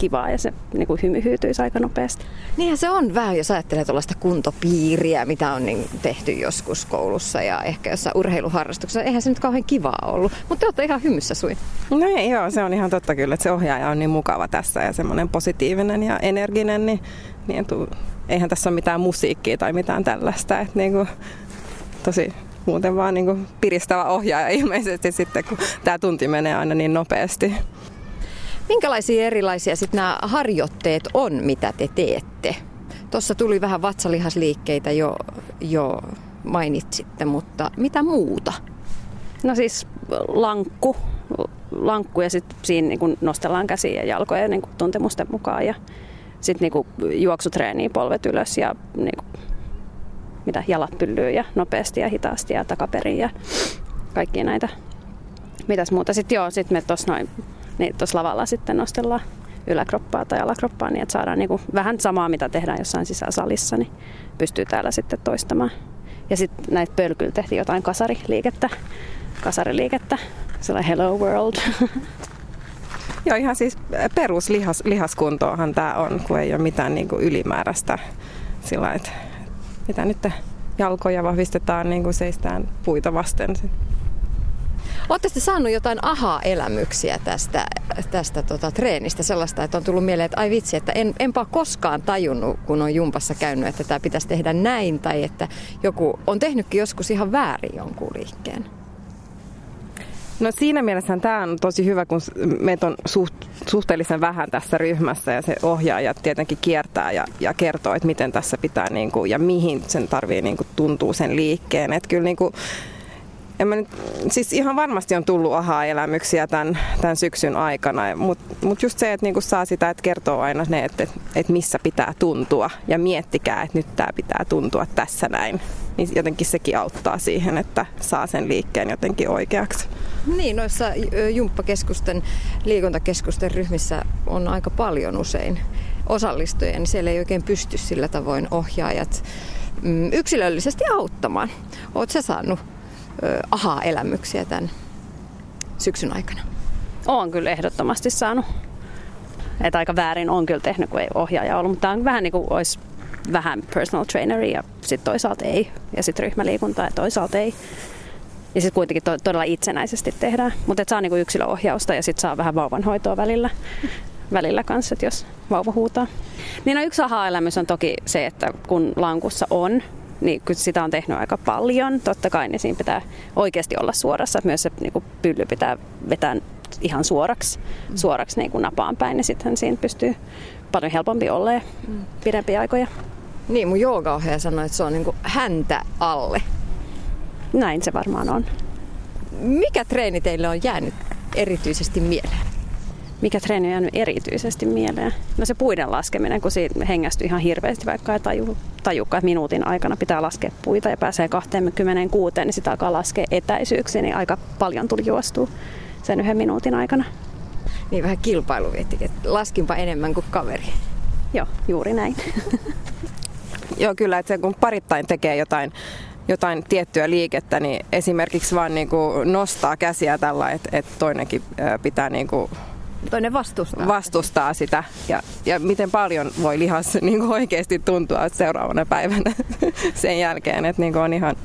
kivaa ja se niin kuin hymy hyytyisi aika nopeasti. Niinhän se on vähän, jos ajattelee tuollaista kuntopiiriä, mitä on niin tehty joskus koulussa ja ehkä jossain urheiluharrastuksessa. Eihän se nyt kauhean kivaa ollut, mutta te olette ihan hymyssä suin. No ei, joo, se on ihan totta kyllä, että se ohjaaja on niin mukava tässä ja semmoinen positiivinen ja energinen, niin, niin tu, eihän tässä ole mitään musiikkia tai mitään tällaista. Että niin kuin, tosi muuten vaan niin kuin piristävä ohjaaja <laughs> ilmeisesti sitten, kun tämä tunti menee aina niin nopeasti. Minkälaisia erilaisia sitten nämä harjoitteet on, mitä te teette? Tuossa tuli vähän vatsalihasliikkeitä jo, jo mainitsitte, mutta mitä muuta? No siis lankku, lankku ja sitten siinä niin nostellaan käsiä ja jalkoja niin tuntemusten mukaan ja sitten niin juoksutreeniä polvet ylös ja niin kuin, mitä jalat pyllyy ja nopeasti ja hitaasti ja takaperin ja kaikki näitä. Mitäs muuta sitten joo, sitten me tuossa noin niin tuossa lavalla sitten nostellaan yläkroppaa tai alakroppaa niin, että saadaan niinku vähän samaa, mitä tehdään jossain sisäsalissa, niin pystyy täällä sitten toistamaan. Ja sitten näitä pölkyllä tehtiin jotain kasariliikettä, kasariliikettä, sellainen hello world. <laughs> Joo, ihan siis peruslihaskuntoahan tämä on, kun ei ole mitään niinku ylimääräistä sillä että mitä nyt jalkoja vahvistetaan, niin kuin seistään puita vasten. Oletteko saanut jotain aha-elämyksiä tästä, tästä tota, treenistä, sellaista, että on tullut mieleen, että ai vitsi, että en, enpä tajunnut, tajunnut, kun on jumpassa käynyt, että tämä pitäisi tehdä näin, tai että joku on tehnytkin joskus ihan väärin jonkun liikkeen? No siinä mielessä tämä on tosi hyvä, kun meitä on suht, suhteellisen vähän tässä ryhmässä ja se ohjaaja tietenkin kiertää ja, ja kertoo, että miten tässä pitää niin kuin, ja mihin sen tarvii niin kuin, tuntuu sen liikkeen. Että kyllä niin kuin, en mä nyt, siis ihan varmasti on tullut aha-elämyksiä tämän, tämän syksyn aikana, mutta mut just se, että niinku saa sitä, että kertoo aina ne, että, että missä pitää tuntua ja miettikää, että nyt tämä pitää tuntua tässä näin. Niin jotenkin sekin auttaa siihen, että saa sen liikkeen jotenkin oikeaksi. Niin, noissa jumppakeskusten, liikuntakeskusten ryhmissä on aika paljon usein osallistujia, niin siellä ei oikein pysty sillä tavoin ohjaajat mm, yksilöllisesti auttamaan. Oletko saanut aha-elämyksiä tämän syksyn aikana? Olen kyllä ehdottomasti saanut. Että aika väärin on kyllä tehnyt, kun ei ohjaaja ollut. Mutta tämä on vähän niin kuin olisi vähän personal traineri ja sitten toisaalta ei. Ja sitten ryhmäliikuntaa ja toisaalta ei. Ja sitten kuitenkin to- todella itsenäisesti tehdään. Mutta saa niinku yksilöohjausta ja sitten saa vähän vauvanhoitoa välillä, <laughs> välillä kanssa, jos vauva huutaa. Niin no yksi aha-elämys on toki se, että kun lankussa on, niin kun sitä on tehnyt aika paljon, totta kai, niin siinä pitää oikeasti olla suorassa. Myös se niin kuin pylly pitää vetää ihan suoraksi, suoraksi niin kuin napaan päin, niin sitten siinä pystyy paljon helpompi olla ja pidempiä aikoja. Niin, mun joogaohjaaja sanoi, että se on niin kuin häntä alle. Näin se varmaan on. Mikä treeni teille on jäänyt erityisesti mieleen? Mikä treeni on jäänyt erityisesti mieleen? No se puiden laskeminen, kun siinä hengästyy ihan hirveästi, vaikka ei taju, tajukaan, että minuutin aikana pitää laskea puita ja pääsee 26, niin sitä alkaa laskea etäisyyksiä, niin aika paljon tuli juostua sen yhden minuutin aikana. Niin vähän kilpailu että laskinpa enemmän kuin kaveri. Joo, juuri näin. <laughs> Joo, kyllä, että se kun parittain tekee jotain jotain tiettyä liikettä, niin esimerkiksi vaan niin kuin nostaa käsiä tällä, että, että toinenkin pitää niin kuin Toinen vastustaa. vastustaa sitä. Ja, ja miten paljon voi lihas <laughs> niin kuin oikeasti tuntua seuraavana päivänä <laughs> sen jälkeen, että niin kuin on ihan,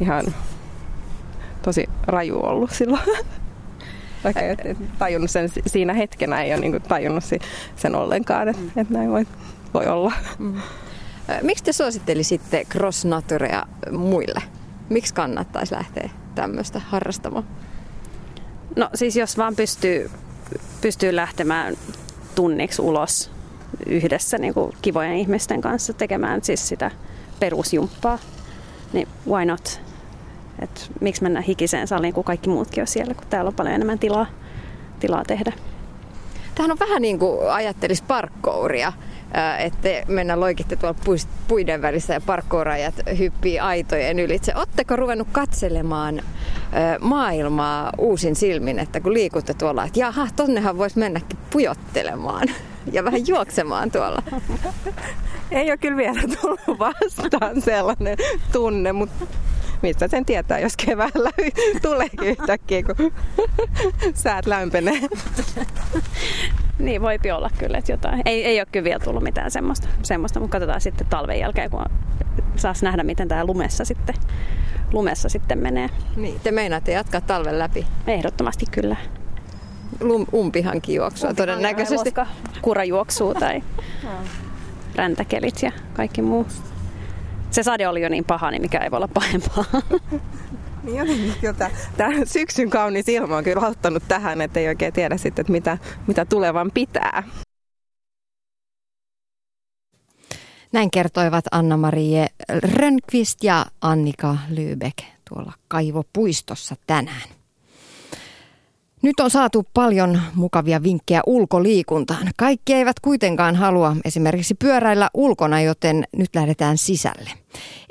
ihan tosi raju ollut silloin. <laughs> Vaikka et, et tajunnut sen siinä hetkenä, ei ole niin kuin tajunnut sen ollenkaan, että, että näin voi, voi olla. Mm. Miksi te suosittelisitte Cross Naturea muille? Miksi kannattaisi lähteä tämmöistä harrastamaan? No siis jos vaan pystyy, pystyy lähtemään tunniksi ulos yhdessä niin kuin kivojen ihmisten kanssa tekemään siis sitä perusjumppaa, niin why not? Et miksi mennä hikiseen saliin, kun kaikki muutkin on siellä, kun täällä on paljon enemmän tilaa, tilaa tehdä. Tämähän on vähän niin kuin ajattelisi parkkouria ää, että mennä loikitte tuolla puiden välissä ja parkkoorajat hyppii aitojen ylitse. Oletteko ruvennut katselemaan maailmaa uusin silmin, että kun liikutte tuolla, että jaha, tonnehan voisi mennäkin pujottelemaan ja vähän juoksemaan tuolla? Ei ole kyllä vielä tullut vastaan sellainen tunne, mutta mistä sen tietää, jos keväällä <laughs> tuleekin yhtäkkiä, kun <laughs> säät lämpenee. <laughs> Niin voipi olla kyllä, että jotain. Ei, ei ole kyllä vielä tullut mitään semmoista, semmoista mutta katsotaan sitten talven jälkeen, kun saas nähdä, miten tämä lumessa sitten, lumessa sitten menee. Niin, te meinaatte jatkaa talven läpi. Ehdottomasti kyllä. Lum, umpihankin juoksua todennäköisesti. Kurajuoksua tai räntäkelit ja kaikki muu. Se sade oli jo niin paha, niin mikä ei voi olla pahempaa. <laughs> Niin jotenkin kyllä tämä, syksyn kaunis ilma on kyllä auttanut tähän, että ei oikein tiedä sitten, että mitä, mitä tulevan pitää. Näin kertoivat Anna-Marie Rönnqvist ja Annika Lybeck tuolla kaivopuistossa tänään. Nyt on saatu paljon mukavia vinkkejä ulkoliikuntaan. Kaikki eivät kuitenkaan halua esimerkiksi pyöräillä ulkona, joten nyt lähdetään sisälle.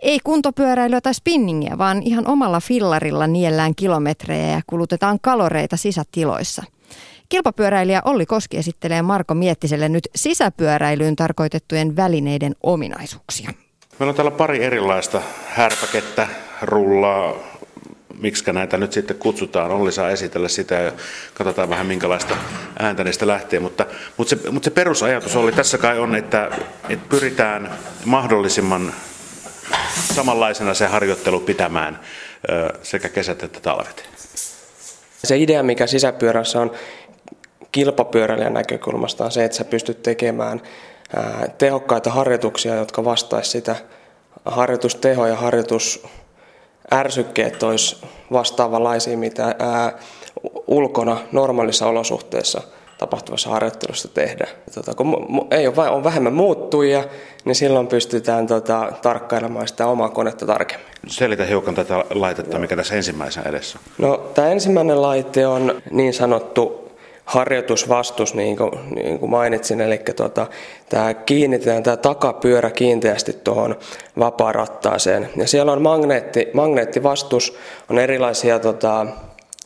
Ei kuntopyöräilyä tai spinningiä, vaan ihan omalla fillarilla niellään kilometrejä ja kulutetaan kaloreita sisätiloissa. Kilpapyöräilijä Olli Koski esittelee Marko Miettiselle nyt sisäpyöräilyyn tarkoitettujen välineiden ominaisuuksia. Meillä on täällä pari erilaista härpäkettä, rullaa, miksi näitä nyt sitten kutsutaan. Olli saa esitellä sitä ja katsotaan vähän minkälaista ääntä niistä lähtee. Mutta, mutta, se, mutta se perusajatus oli tässä kai on, että, että pyritään mahdollisimman samanlaisena se harjoittelu pitämään sekä kesät että talvet. Se idea, mikä sisäpyörässä on kilpapyöräilijän näkökulmasta, on se, että sä pystyt tekemään tehokkaita harjoituksia, jotka vastaisivat sitä harjoitustehoa ja harjoitus ärsykkeet olisi vastaavanlaisia, mitä ää, ulkona normaalissa olosuhteissa tapahtuvassa harjoittelussa tehdään. Tota, kun mu- ei ole, on vähemmän muuttuja, niin silloin pystytään tota, tarkkailemaan sitä omaa konetta tarkemmin. Selitä hiukan tätä laitetta, mikä tässä ensimmäisenä edessä on. No, tämä ensimmäinen laite on niin sanottu harjoitusvastus, niin kuin, niin kuin mainitsin, eli tota, tämä kiinnitetään tämä takapyörä kiinteästi tuohon vapaarattaaseen. Ja siellä on magneetti, magneettivastus, on erilaisia tota,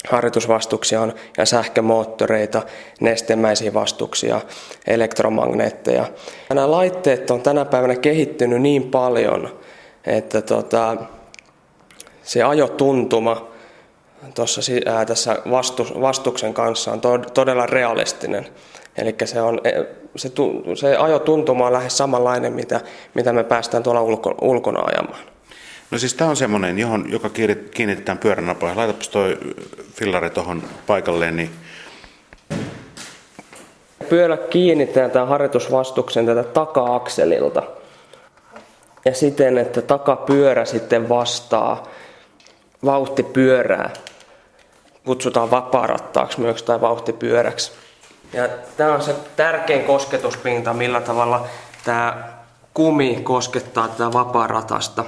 harjoitusvastuksia on, ja sähkömoottoreita, nestemäisiä vastuksia, elektromagneetteja. Ja nämä laitteet on tänä päivänä kehittynyt niin paljon, että tota, se ajotuntuma tuossa ää, tässä vastu, vastuksen kanssa on to, todella realistinen. Eli se, on, e, se, se ajotuntuma on lähes samanlainen, mitä, mitä me päästään tuolla ulko, ulkona ajamaan. No siis tämä on semmoinen, johon, joka kiinnitetään pyöränapoihin. Laitapas toi fillari tuohon paikalleen, niin Pyörä kiinnitetään tämän harjoitusvastuksen tätä taka-akselilta. Ja siten, että takapyörä sitten vastaa vauhtipyörää kutsutaan vapaarattaaksi myös tai vauhtipyöräksi. Ja tämä on se tärkein kosketuspinta, millä tavalla tämä kumi koskettaa tätä vapaaratasta.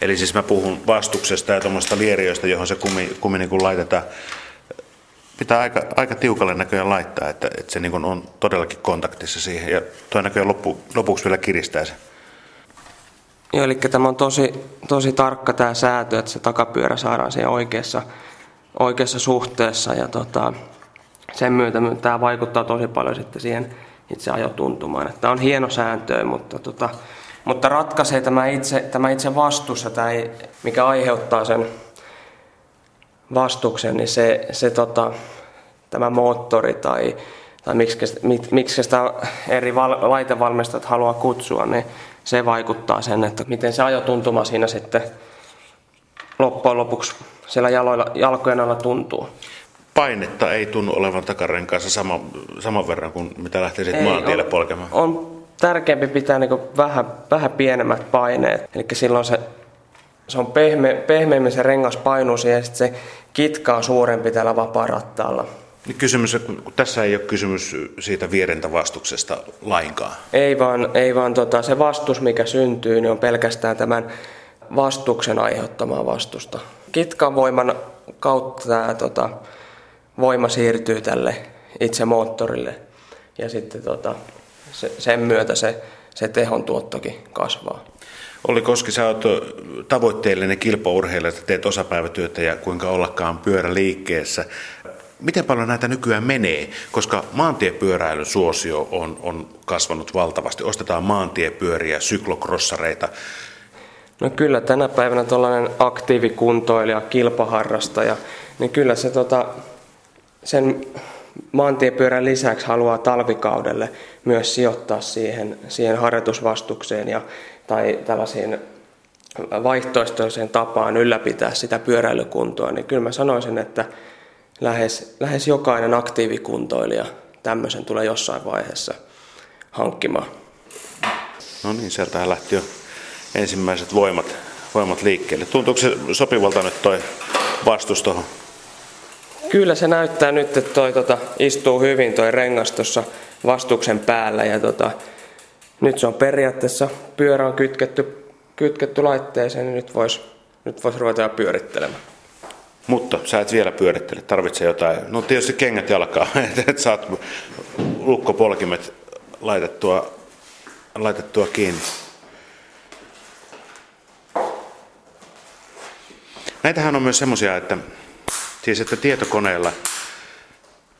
Eli siis mä puhun vastuksesta ja tuommoista lieriöistä, johon se kumi, kumi niin kuin laitetaan. Pitää aika, aika tiukalle näköjään laittaa, että, että se niin on todellakin kontaktissa siihen. Ja tuo näköjään loppu, lopuksi vielä kiristää se. Joo, eli tämä on tosi, tosi tarkka tämä säätö, että se takapyörä saadaan siihen oikeassa, oikeassa suhteessa ja tota, sen myötä tämä vaikuttaa tosi paljon sitten siihen itse ajotuntumaan. Tämä on hieno sääntö, mutta, tota, mutta ratkaisee tämä itse, tämä itse vastus, tämä mikä aiheuttaa sen vastuksen, niin se, se tota, tämä moottori tai, tai miksi, miksi sitä eri val, laitevalmistajat haluaa kutsua, niin se vaikuttaa sen, että miten se ajotuntuma siinä sitten loppujen lopuksi siellä jaloilla, jalkojen alla tuntuu. Painetta ei tunnu olevan takarenkaassa sama, saman verran kuin mitä lähtee sitten maantielle on, polkemaan. On tärkeämpi pitää niin vähän, vähän pienemmät paineet. Eli silloin se, se on pehme, pehmeämmin se rengas painuu siihen ja sitten se kitka on suurempi tällä vapaarattaalla. Niin kysymys, kun tässä ei ole kysymys siitä vierentävastuksesta lainkaan. Ei vaan, ei vaan tota, se vastus, mikä syntyy, niin on pelkästään tämän vastuksen aiheuttamaa vastusta. Kitkan voiman kautta tämä tota, voima siirtyy tälle itse moottorille. ja sitten tota, se, sen myötä se, se tehon tuottokin kasvaa. Olli Koski, sä oot tavoitteellinen kilpaurheilija, että teet osapäivätyötä ja kuinka ollakaan pyörä liikkeessä. Miten paljon näitä nykyään menee? Koska maantiepyöräilyn suosio on, on kasvanut valtavasti. Ostetaan maantiepyöriä, syklokrossareita. No kyllä, tänä päivänä tällainen aktiivikuntoilija, kilpaharrastaja, niin kyllä se tota, sen maantiepyörän lisäksi haluaa talvikaudelle myös sijoittaa siihen, siihen harjoitusvastukseen ja, tai tällaisiin vaihtoehtoiseen tapaan ylläpitää sitä pyöräilykuntoa, niin kyllä mä sanoisin, että lähes, lähes jokainen aktiivikuntoilija tämmöisen tulee jossain vaiheessa hankkimaan. No niin, sieltä lähti jo ensimmäiset voimat, voimat liikkeelle. Tuntuuko se sopivalta nyt toi vastus tuohon? Kyllä se näyttää nyt, että toi tota, istuu hyvin toi rengas tuossa vastuksen päällä ja tota, nyt se on periaatteessa, pyörä on kytketty, kytketty laitteeseen, niin nyt voisi nyt vois ruveta pyörittelemään. Mutta sä et vielä pyörittele, tarvitsee jotain. No tietysti kengät jalkaa, <laughs> että saat lukkopolkimet laitettua, laitettua kiinni. Näitähän on myös semmoisia, että, siis että tietokoneella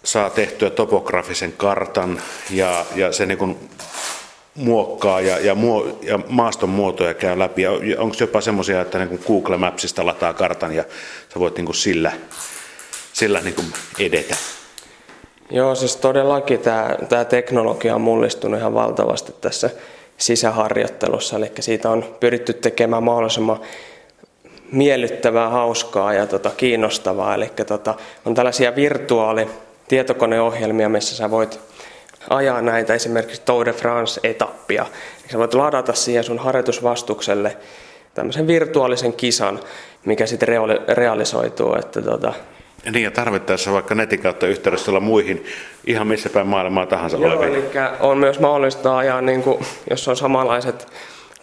saa tehtyä topografisen kartan ja, ja se niin muokkaa ja, ja, muo, ja maaston muotoja käy läpi. Onko jopa semmoisia, että niin Google Mapsista lataa kartan ja sä voit niin kuin sillä, sillä niin kuin edetä? Joo, siis todellakin tämä, tämä teknologia on mullistunut ihan valtavasti tässä sisäharjoittelussa, eli siitä on pyritty tekemään mahdollisimman miellyttävää, hauskaa ja tota, kiinnostavaa. Eli tota, on tällaisia virtuaali tietokoneohjelmia, missä sä voit ajaa näitä esimerkiksi Tour de France-etappia. Eli sä voit ladata siihen sun harjoitusvastukselle tämmöisen virtuaalisen kisan, mikä sitten realisoituu. Että tota, niin, ja tarvittaessa vaikka netin kautta yhteydessä olla muihin ihan missä päin maailmaa tahansa Joo, oleviin. eli on myös mahdollista ajaa, niin kuin, jos on samanlaiset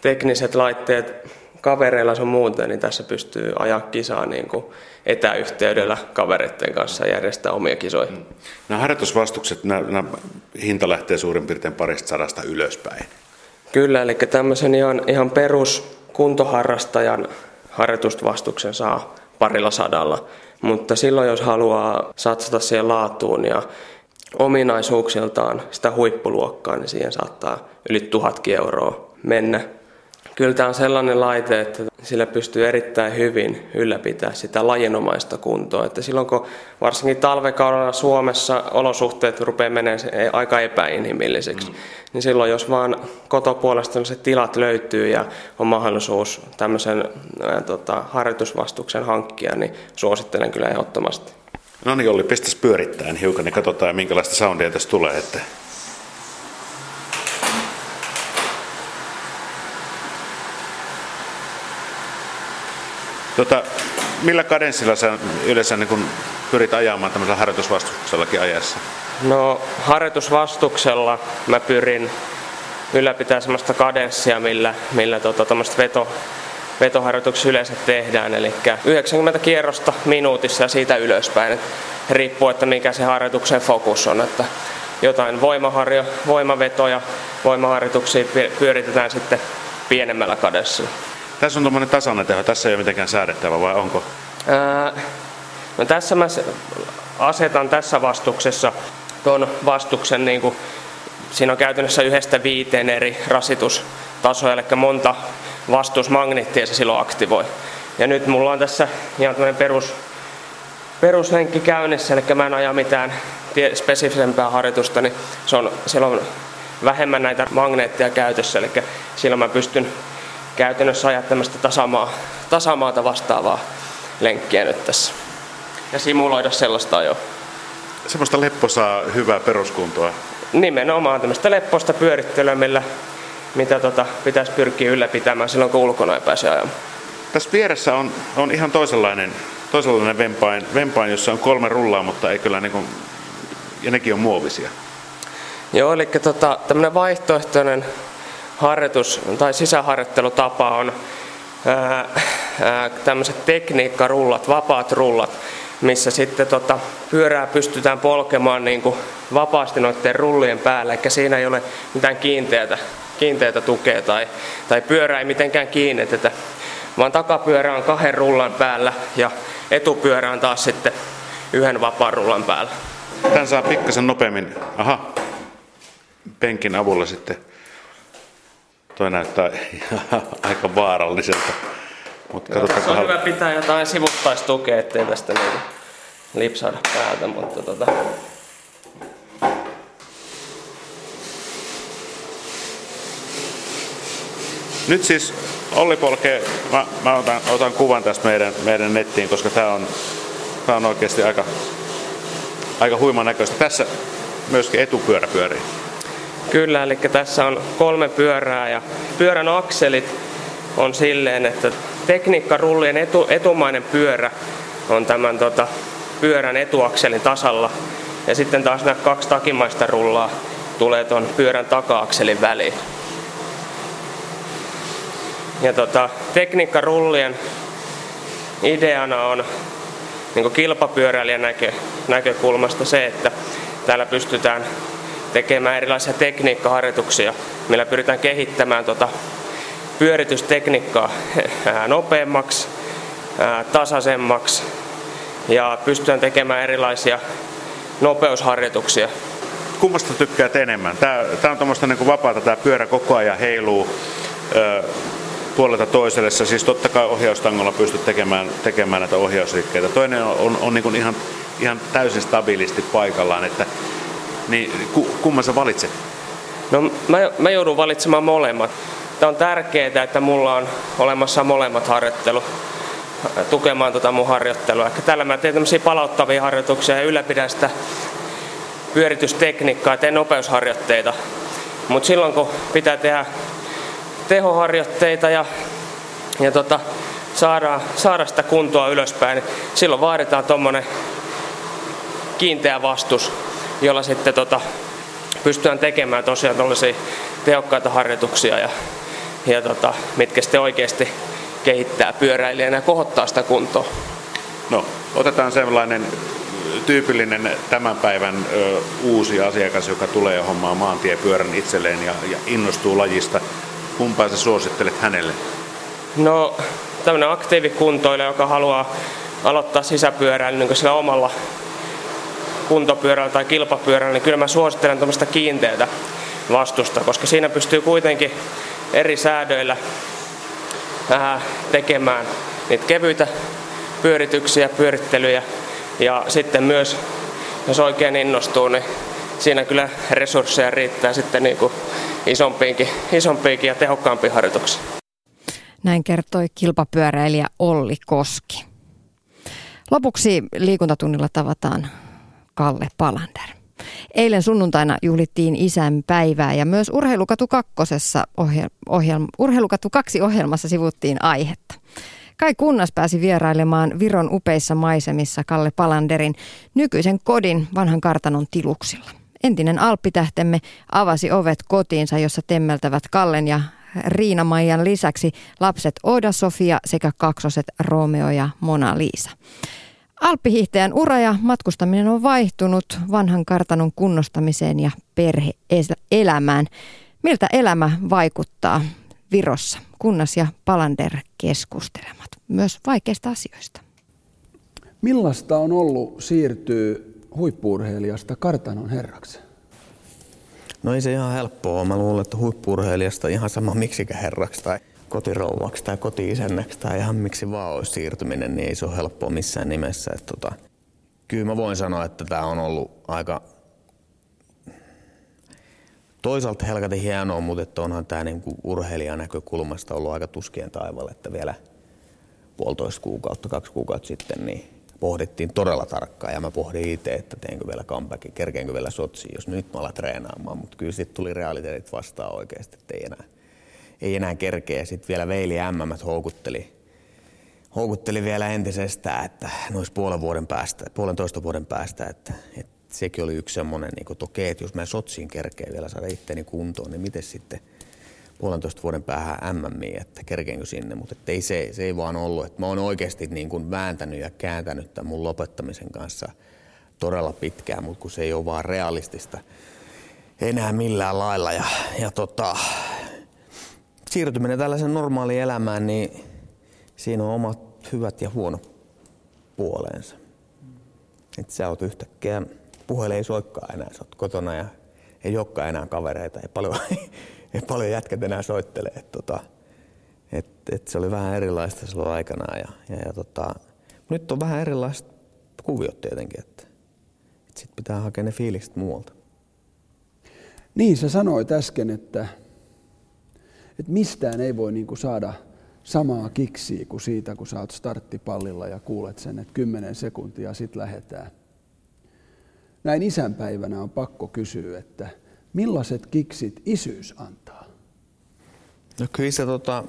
tekniset laitteet kavereilla sun muuten, niin tässä pystyy ajaa kisaa niin kuin etäyhteydellä kavereiden kanssa järjestää omia kisoja. Mm. Nämä harjoitusvastukset, nämä, nämä hinta lähtee suurin piirtein parista sadasta ylöspäin. Kyllä, eli tämmöisen ihan, ihan perus kuntoharrastajan harjoitusvastuksen saa parilla sadalla. Mutta silloin, jos haluaa satsata siihen laatuun ja ominaisuuksiltaan sitä huippuluokkaa, niin siihen saattaa yli tuhatkin euroa mennä kyllä tämä on sellainen laite, että sillä pystyy erittäin hyvin ylläpitää sitä lajinomaista kuntoa. Että silloin kun varsinkin talvekaudella Suomessa olosuhteet rupeaa menemään aika epäinhimilliseksi, mm. niin silloin jos vaan kotopuolesta se tilat löytyy ja on mahdollisuus tämmöisen ää, tota, harjoitusvastuksen hankkia, niin suosittelen kyllä ehdottomasti. No niin, Olli, pistäs pyörittää hiukan, niin katsotaan minkälaista soundia tässä tulee. Että Tota, millä kadenssilla sä yleensä niin kun pyrit ajamaan tämmöisellä harjoitusvastuksellakin ajassa? No harjoitusvastuksella mä pyrin ylläpitää semmoista kadenssia, millä, millä tota, veto, vetoharjoituksia yleensä tehdään. Eli 90 kierrosta minuutissa ja siitä ylöspäin. Et riippuu, että mikä se harjoituksen fokus on. Että jotain voimaharjo, voimavetoja, voimaharjoituksia pyöritetään sitten pienemmällä kadessilla. Tässä on tuommoinen tasainen teho, tässä ei ole mitenkään säädettävä vai onko? Ää, no tässä mä asetan tässä vastuksessa tuon vastuksen, niin kuin, siinä on käytännössä yhdestä viiteen eri rasitustasoja, eli monta vastusmagneettia se silloin aktivoi. Ja nyt mulla on tässä ihan tämmöinen perus, peruslenkki käynnissä, eli mä en aja mitään spesifisempää harjoitusta, niin se on, siellä on vähemmän näitä magneetteja käytössä, eli silloin mä pystyn käytännössä ajaa tämmöistä tasamaa, tasamaata vastaavaa lenkkiä nyt tässä. Ja simuloida sellaista jo. Semmoista lepposaa, hyvää peruskuntoa. Nimenomaan tämmöistä leppoista pyörittelyä, millä, mitä tota, pitäisi pyrkiä ylläpitämään silloin, kun ulkona ei pääse ajamaan. Tässä vieressä on, on ihan toisenlainen, toisenlainen vempain, vempain, jossa on kolme rullaa, mutta ei kyllä niin kuin, ja nekin on muovisia. Joo, eli tota, tämmöinen vaihtoehtoinen harjoitus- tai sisäharjoittelutapa on tämmöiset tekniikkarullat, vapaat rullat, missä sitten tota, pyörää pystytään polkemaan niin kuin vapaasti noiden rullien päällä, eikä siinä ei ole mitään kiinteätä, kiinteätä tukea tai, tai pyörä ei mitenkään kiinnitetä, vaan takapyörä on kahden rullan päällä ja etupyörä on taas sitten yhden vapaan rullan päällä. Tän saa pikkasen nopeammin. Aha, penkin avulla sitten. Toi näyttää <laughs> aika vaaralliselta. Mutta katsotaan, on hyvä pitää jotain sivuttaistukea, ettei tästä niinku lipsahda päältä, mutta tota... Nyt siis Olli Polke, mä, mä otan, otan, kuvan tästä meidän, meidän nettiin, koska tämä on, tää on oikeasti aika, aika huiman näköistä. Tässä myöskin etupyörä pyörii. Kyllä, eli tässä on kolme pyörää ja pyörän akselit on silleen, että tekniikkarullien etu, etumainen pyörä on tämän tota, pyörän etuakselin tasalla. Ja sitten taas nämä kaksi takimaista rullaa tulee tuon pyörän taka-akselin väliin. Ja tota, tekniikkarullien ideana on niin kilpapyöräilijän näkö, näkökulmasta se, että täällä pystytään tekemään erilaisia tekniikkaharjoituksia, millä pyritään kehittämään tota pyöritystekniikkaa nopeammaksi, tasaisemmaksi ja pystytään tekemään erilaisia nopeusharjoituksia. Kummasta tykkäät enemmän? Tämä, tämä on tuommoista niin vapaata, tämä pyörä koko ajan heiluu puolelta toiselle. Sä siis totta kai ohjaustangolla pystyt tekemään, tekemään näitä ohjausrikkeitä. Toinen on, on, on niin ihan, ihan täysin stabiilisti paikallaan, että niin kumman sä valitset? No mä, mä joudun valitsemaan molemmat. Tämä on tärkeää, että mulla on olemassa molemmat harjoittelu tukemaan tuota mun harjoittelua. Ehkä tällä mä teen tämmöisiä palauttavia harjoituksia ja ylläpidän sitä pyöritystekniikkaa teen nopeusharjoitteita. Mutta silloin kun pitää tehdä tehoharjoitteita ja, ja tota, saada, saada sitä kuntoa ylöspäin, niin silloin vaaditaan tuommoinen kiinteä vastus, jolla sitten tota, pystytään tekemään tosiaan tällaisia tehokkaita harjoituksia ja, ja tota, mitkä sitten oikeasti kehittää pyöräilijänä ja kohottaa sitä kuntoa. No, otetaan sellainen tyypillinen tämän päivän ö, uusi asiakas, joka tulee hommaan maantiepyörän itselleen ja, ja innostuu lajista. Kumpaa sä suosittelet hänelle? No, tämmöinen aktiivikuntoilija, joka haluaa aloittaa sisäpyöräilyn niin sillä omalla kuntopyörällä tai kilpapyörällä, niin kyllä mä suosittelen tämmöistä kiinteätä vastusta, koska siinä pystyy kuitenkin eri säädöillä tekemään niitä kevyitä pyörityksiä, pyörittelyjä ja sitten myös, jos oikein innostuu, niin siinä kyllä resursseja riittää sitten niin kuin isompiinkin, isompiinkin ja tehokkaampiin harjoituksiin. Näin kertoi kilpapyöräilijä Olli Koski. Lopuksi liikuntatunnilla tavataan Kalle Palander. Eilen sunnuntaina juhlittiin isän päivää ja myös Urheilukatu kakkosessa ohjel- ohjelma, Urheilukatu 2 ohjelmassa sivuttiin aihetta. Kai Kunnas pääsi vierailemaan Viron upeissa maisemissa Kalle Palanderin nykyisen kodin vanhan kartanon tiluksilla. Entinen alppitähtemme avasi ovet kotiinsa, jossa temmeltävät Kallen ja Riina-Maijan lisäksi lapset Oda Sofia sekä kaksoset Romeo ja Mona Liisa. Alppihiihtäjän ura ja matkustaminen on vaihtunut vanhan kartanon kunnostamiseen ja perheelämään. Miltä elämä vaikuttaa Virossa? Kunnas ja Palander keskustelemat myös vaikeista asioista. Millaista on ollut siirtyä huippuurheilijasta kartanon herraksi? No ei se ihan helppoa. Mä luulen, että huippuurheilijasta ihan sama miksikä herraksi tai kotirouvaksi tai koti-isännäksi tai ihan miksi vaan olisi siirtyminen, niin ei se ole helppoa missään nimessä. Että tota, kyllä mä voin sanoa, että tämä on ollut aika toisaalta helkatin hienoa, mutta että onhan tämä niin urheilijan näkökulmasta ollut aika tuskien taivaalla, että vielä puolitoista kuukautta, kaksi kuukautta sitten, niin pohdittiin todella tarkkaan ja mä pohdin itse, että teenkö vielä comebackin, kerkeenkö vielä sotsiin, jos nyt mä alan treenaamaan, mutta kyllä sitten tuli realiteetit vastaan oikeasti, että ei enää, ei enää kerkeä. Sitten vielä Veili MM houkutteli, houkutteli vielä entisestään, että nois puolen vuoden päästä, puolentoista vuoden päästä, että, että sekin oli yksi semmoinen, niin että okei, että jos mä sotsiin kerkeen vielä saada itteni kuntoon, niin miten sitten puolentoista vuoden päähän MMI, että kerkeenkö sinne, mutta ei se, se ei vaan ollut. Että mä oon oikeasti niin kuin vääntänyt ja kääntänyt tämän mun lopettamisen kanssa todella pitkään, mutta kun se ei ole vaan realistista enää millään lailla. Ja, ja tota, siirtyminen tällaisen normaaliin elämään, niin siinä on omat hyvät ja huonot puoleensa. Että sä oot yhtäkkiä, puhelin ei soikkaa enää, sä oot kotona ja ei olekaan enää kavereita, ei paljon, <laughs> ei paljon jätkät enää soittele. Et, tota, et, et se oli vähän erilaista silloin aikanaan. Ja, ja, ja tota, nyt on vähän erilaiset kuviot tietenkin, että, että sit pitää hakea ne fiilikset muualta. Niin, sä sanoit äsken, että, että mistään ei voi niin kuin saada samaa kiksiä kuin siitä, kun sä oot starttipallilla ja kuulet sen, että 10 sekuntia sit lähetään. Näin isänpäivänä on pakko kysyä, että millaiset kiksit isyys antaa? No kyllä se tota,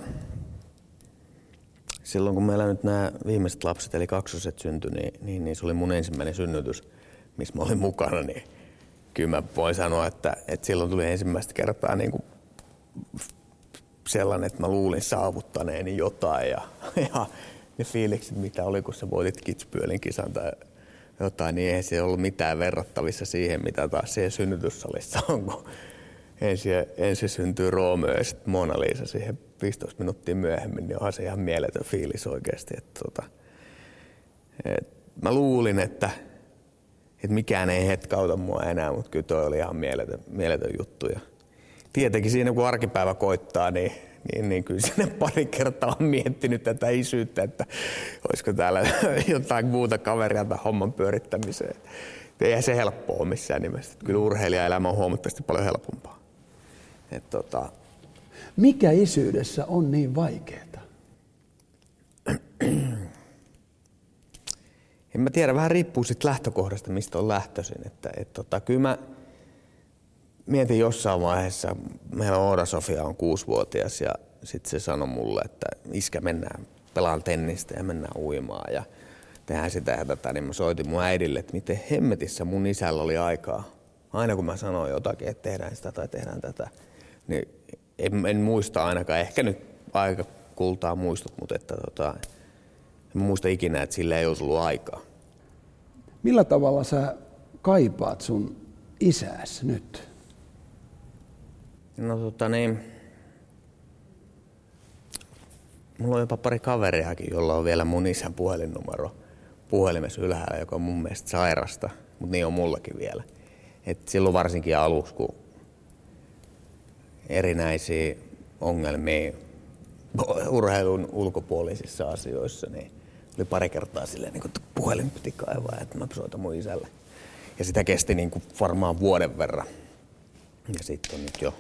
silloin kun meillä nyt nämä viimeiset lapset eli kaksoset syntyi, niin, niin, niin se oli mun ensimmäinen synnytys, missä mä olin mukana, niin kyllä mä voin sanoa, että, että silloin tuli ensimmäistä kertaa niin kuin sellainen, että mä luulin saavuttaneeni jotain ja, <laughs> ja ne fiilikset, mitä oli, kun sä voitit Kitspyölin kisan tai jotain, niin eihän se ollut mitään verrattavissa siihen, mitä taas siellä synnytyssalissa on, kun ensin, ensin syntyy Romeo ja sitten Mona Lisa siihen 15 minuuttia myöhemmin, niin onhan se ihan mieletön fiilis oikeasti. Että, tota, et, mä luulin, että, että mikään ei hetkauta mua enää, mutta kyllä toi oli ihan mieletön, mieletön juttu. Ja tietenkin siinä kun arkipäivä koittaa, niin, niin, niin kyllä sinne pari kertaa on miettinyt tätä isyyttä, että olisiko täällä <laughs> jotain muuta kaveria tai homman pyörittämiseen. Eihän se helppoa ole missään nimessä. Kyllä urheilijaelämä on huomattavasti paljon helpompaa. Et tota... Mikä isyydessä on niin vaikeaa? En mä tiedä, vähän riippuu siitä lähtökohdasta, mistä on lähtöisin. Että, et tota, kyllä mä mietin jossain vaiheessa, meillä Oda Sofia on kuusivuotias ja sitten se sanoi mulle, että iskä mennään pelaan tennistä ja mennään uimaan ja tehdään sitä ja tätä, niin mä soitin mun äidille, että miten hemmetissä mun isällä oli aikaa. Aina kun mä sanoin jotakin, että tehdään sitä tai tehdään tätä, niin en, en muista ainakaan, ehkä nyt aika kultaa muistut, mutta että tota, en muista ikinä, että sillä ei olisi ollut aikaa. Millä tavalla sä kaipaat sun isääs nyt? No tota niin, mulla on jopa pari kaveriakin, jolla on vielä mun isän puhelinnumero puhelimessa ylhäällä, joka on mun mielestä sairasta, mutta niin on mullakin vielä. Et silloin varsinkin aluksi, kun erinäisiä ongelmia urheilun ulkopuolisissa asioissa, niin oli pari kertaa silleen, niin että puhelin piti kaivaa, että mä soitan mun isälle. Ja sitä kesti niin kuin varmaan vuoden verran. Ja sitten on nyt jo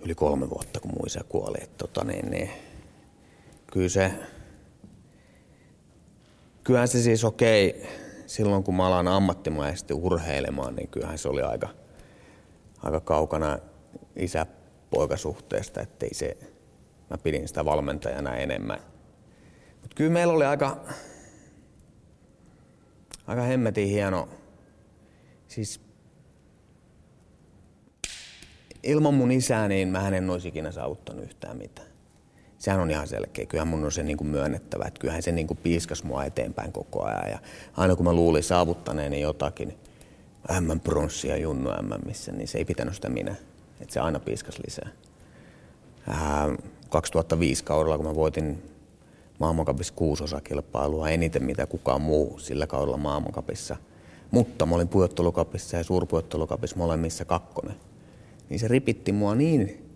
yli kolme vuotta, kun mun isä kuoli. Et, tota, niin, niin, kyllä se, kyllähän se siis okei, okay, silloin kun mä alan ammattimaisesti urheilemaan, niin kyllähän se oli aika, aika kaukana isä-poikasuhteesta, ettei se, mä pidin sitä valmentajana enemmän. Mutta kyllä meillä oli aika, aika hemmetin hieno, siis ilman mun isää, niin mä en olisi ikinä saavuttanut yhtään mitään. Sehän on ihan selkeä. Kyllähän mun on se niin kuin myönnettävä, että kyllähän se niin kuin piiskas mua eteenpäin koko ajan. Ja aina kun mä luulin saavuttaneeni jotakin, M pronssia Junnu M, missä, niin se ei pitänyt sitä minä. Että se aina piiskas lisää. Ää, 2005 kaudella, kun mä voitin maailmankapissa kuusosakilpailua eniten mitä kukaan muu sillä kaudella maailmankapissa. Mutta mä olin pujottelukapissa ja suurpujottelukapissa molemmissa kakkonen niin se ripitti mua niin,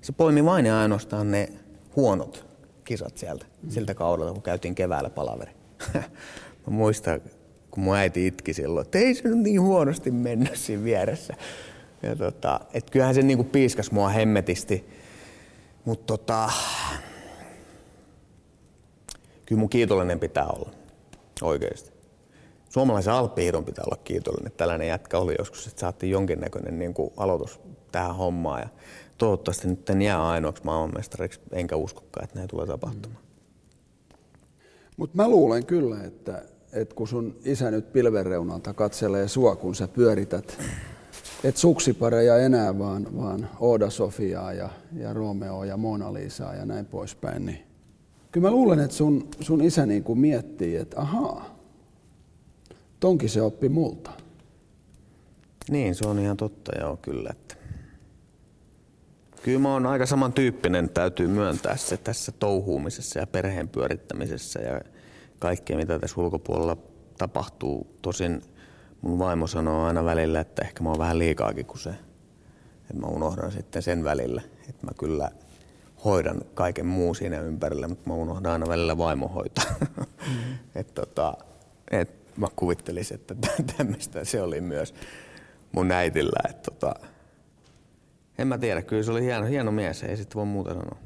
se poimi vain ja ainoastaan ne huonot kisat sieltä, mm. siltä kaudelta, kun käytiin keväällä palaveri. <laughs> Mä muistan, kun mun äiti itki silloin, että ei se nyt niin huonosti mennyt siinä vieressä. Ja tota, et kyllähän se niinku piiskas mua hemmetisti. Mutta tota, kyllä mun kiitollinen pitää olla, oikeasti suomalaisen alppihiidon pitää olla kiitollinen, tällainen jätkä oli joskus, että saatiin jonkinnäköinen niin kuin aloitus tähän hommaan. Ja toivottavasti nyt en jää ainoaksi maailmanmestariksi, enkä uskokaan, että näin tulee tapahtumaan. Mutta mä luulen kyllä, että, että kun sun isä nyt pilven reunalta katselee sua, kun sä pyörität, et suksipareja enää, vaan, vaan Oda Sofiaa ja, ja Romeo ja Mona Lisaa ja näin poispäin, niin kyllä mä luulen, että sun, sun isä niin kuin miettii, että ahaa, Tonkin se oppi multa. Niin, se on ihan totta, joo, kyllä. Että. Kyllä mä oon aika samantyyppinen, täytyy myöntää se tässä touhuumisessa ja perheen pyörittämisessä ja kaikkea, mitä tässä ulkopuolella tapahtuu. Tosin mun vaimo sanoo aina välillä, että ehkä mä oon vähän liikaakin kuin se. Että mä unohdan sitten sen välillä, että mä kyllä hoidan kaiken muu siinä ympärillä, mutta mä unohdan aina välillä vaimo hoitaa. Mm-hmm. <laughs> et tota, et mä kuvittelisin, että <laughs> tämmöistä se oli myös mun äitillä. Et tota, en mä tiedä, kyllä se oli hieno, hieno mies, ei sitten voi muuta sanoa.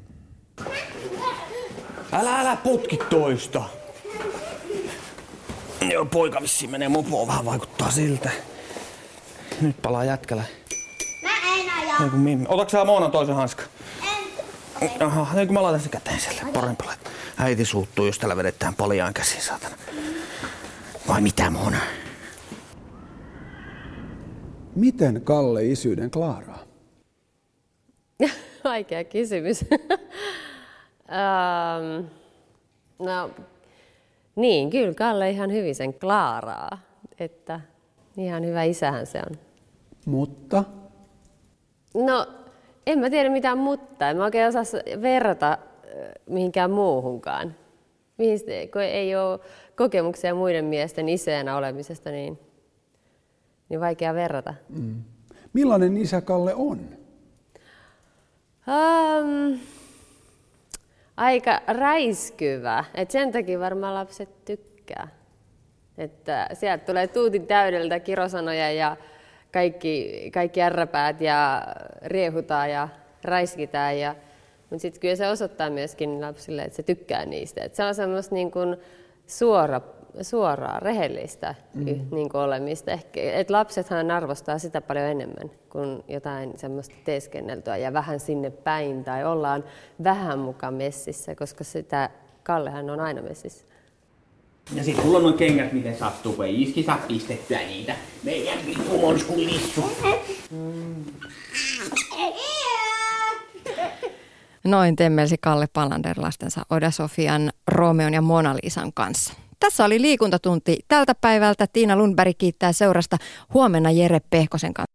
Älä, älä putki toista. Joo, poika vissiin menee mopoon, vähän vaikuttaa siltä. Nyt palaa jätkällä. Mä en aja. Ei kun Mimmi. Otatko sä Moonan toisen hanskan? En. Aha, ei kun mä laitan sen käteen sille. Parempi laittaa. Äiti suuttuu, jos tällä vedetään paljaan käsiin, saatana. Vai mitä, Moona? Miten Kalle isyyden klaaraa? <laughs> Vaikea kysymys. um, <laughs> no, niin, kyllä Kalle ihan hyvin sen klaaraa. Että ihan hyvä isähän se on. Mutta? No, en mä tiedä mitään mutta. En mä oikein osaa verrata mihinkään muuhunkaan. Mihin, kun ei ole kokemuksia muiden miesten isänä olemisesta, niin, niin vaikea verrata. Mm. Millainen isä Kalle on? Um, aika räiskyvä. Et sen takia varmaan lapset tykkää. Että sieltä tulee tuutin täydeltä kirosanoja ja kaikki, kaikki ärräpäät ja riehutaan ja räiskitään. Ja, mutta sitten kyllä se osoittaa myöskin lapsille, että se tykkää niistä. Et se on semmoista niin kuin suora suoraa, rehellistä mm. niin kuin olemista. Ehkä, et lapsethan arvostaa sitä paljon enemmän kuin jotain semmoista teeskenneltyä ja vähän sinne päin tai ollaan vähän mukaan messissä, koska sitä Kallehan on aina messissä. Ja sitten mulla on noin kengät, miten sattuu, kun ei iski saa pistettyä niitä. Meidän pikku monskun lissu. Mm. Noin temmelsi Kalle Palander lastensa Oda Sofian, Romeon ja Mona Lisan kanssa. Tässä oli liikuntatunti tältä päivältä. Tiina Lundberg kiittää seurasta huomenna Jere Pehkosen kanssa.